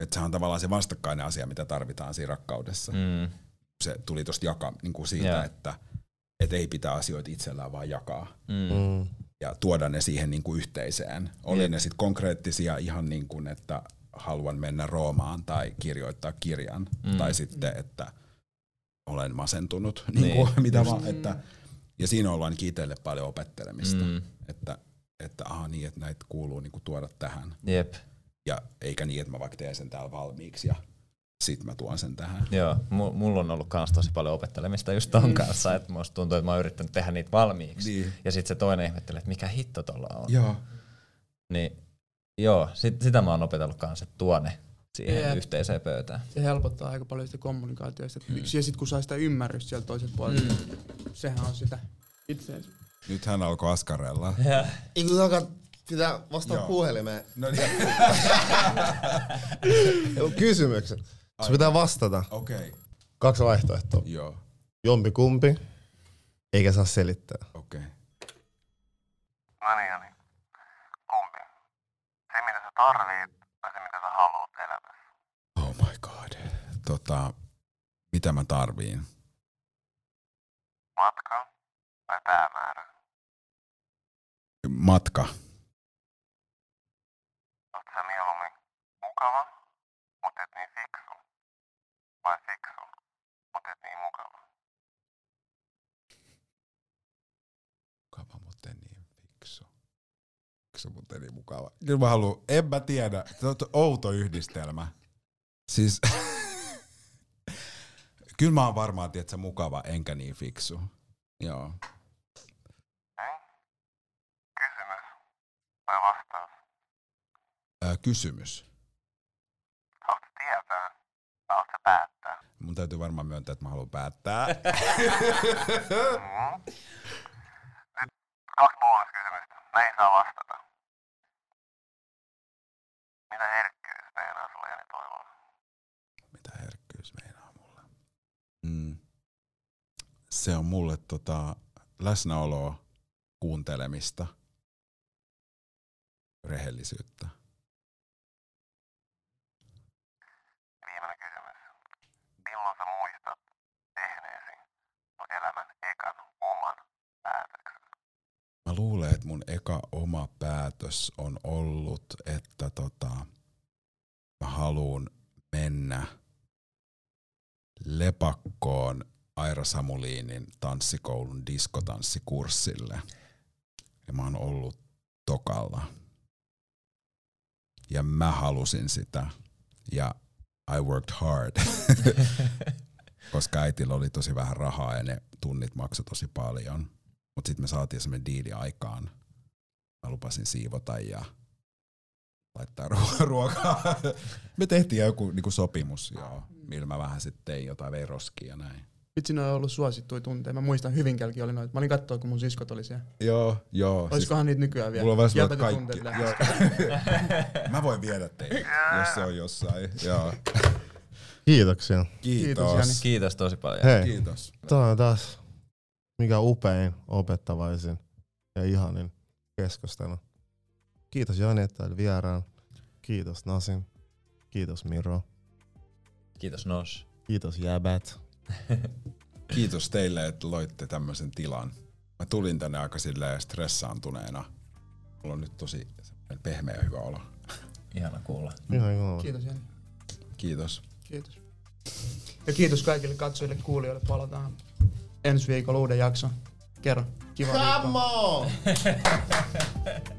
Että et sehän on tavallaan se vastakkainen asia, mitä tarvitaan siinä rakkaudessa. Mm. Se tuli tuosta jaka, niinku siitä, Joo. että et ei pitää asioita itsellään vaan jakaa Mm. Mm. ja tuoda ne siihen niinku yhteiseen. Oli Jep. ne sitten konkreettisia ihan niin kuin, että haluan mennä Roomaan tai kirjoittaa kirjan. Mm. Tai sitten, että olen masentunut. Niin, Niin kuin, mitä vaan, että, ja siinä on ainakin itselle paljon opettelemista. Mm. Että, että aha niin, että näitä kuuluu niinku tuoda tähän. Jep. Ja eikä niin, että mä vaikka teen sen täällä valmiiksi ja sit mä tuon sen tähän. Joo, mu- mulla on ollut kans tosi paljon opettelemista just ton Mm. kanssa, että musta tuntuu, että mä oon yrittänyt tehdä niitä valmiiksi. Niin. Ja sitten se toinen ihmettelee, että mikä hitto tuolla on. Joo. Niin joo, sit, sitä mä oon opetellut kanssa, että tuo ne siihen Jep. yhteiseen pöytään. Se helpottaa aika paljon sitä kommunikaatiosta. Mm. Ja sitten kun saa sitä ymmärrystä sieltä toiselta puolelta, mm. sehän on sitä itseensä. Nyt hän alkoi askarella. Ja. Ei kun alkaa pitää vastaa Joo. puhelimeen. No niin. Kysymykset. Se pitää vastata. Okei. Okay. Kaksi vaihtoehtoa. Joo. Jompi kumpi. Eikä saa selittää. Okei. Okay. No niin, no niin. Kumpi? Se, mitä sä tarvit, vai se, mitä sä haluat elämässä? Oh my god. Tota, mitä mä tarviin? Matka vai päämäärä? Matka. Vai fiksu, mutta et niin mukava? Mukava, mutta niin fiksu. Fiksu, mutta niin mukava. Kyllä mä haluan, en mä tiedä. Se on outo yhdistelmä. Siis, kyllä mä oon varmaan, tiedätkö, mukava enkä niin fiksu. Joo. Ei? Kysymys vai vastaus? Ää, kysymys. Haluatko tietää vai haluatko sä päättää? Mun täytyy varmaan myöntää, että mä haluan päättää. Nyt kaksi bonuskysymystä. Näihin saa vastata. Mitä herkkyys meinaa sulle Jani Toivola? Mitä herkkyys meinaa mulle? Mm. Se on mulle tota, läsnäoloa, kuuntelemista, rehellisyyttä. Viimeinen kysymys. Milloin sä muistat tehneesi sun elämän ekan oman päätöksen? Mä luulen, että mun eka oma päätös on ollut, että tota, mä haluun mennä lepakkoon Aira Samuliinin tanssikoulun diskotanssikurssille. Ja mä oon ollut tokalla. Ja mä halusin sitä. Ja I worked hard. Koska äitillä oli tosi vähän rahaa ja ne tunnit maksoi tosi paljon. Mutta sitten me saatiin semmoinen diili aikaan. Mä lupasin siivota ja laittaa ruo- ruokaa. me tehtiin joku niinku sopimus, joo, millä mä vähän sitten tein jotain veroskia ja näin. Vitsi, ne on ollut suosittuja tunteja. Mä muistan, Hyvinkäälläkin oli noita. Mä olin katsoa, kun mun siskot oli siellä. Joo, joo. Olisikohan niitä nykyään vielä? mulla on vähän kaikki. mä voin viedä teitä, jos se on jossain. Joo. Kiitoksia. Kiitos. Jani. Kiitos tosi paljon. Hei, Kiitos. tämä on taas mikä upein, opettavaisin ja ihanin keskustelu. Kiitos Jani, että olit vieraan. Kiitos Nasin. Kiitos Miro. Kiitos Nos. Kiitos Jäbät. Kiitos teille, että loitte tämmöisen tilan. Mä tulin tänne aika silleen stressaantuneena. Mulla on nyt tosi pehmeä ja hyvä olo. Ihana kuulla. Ihan kunnolla. Kiitos Jani. Kiitos. Kiitos. Ja kiitos kaikille katsojille, kuulijoille. Palataan ensi viikolla uuden jakson. Kerro. Kiva. Come on!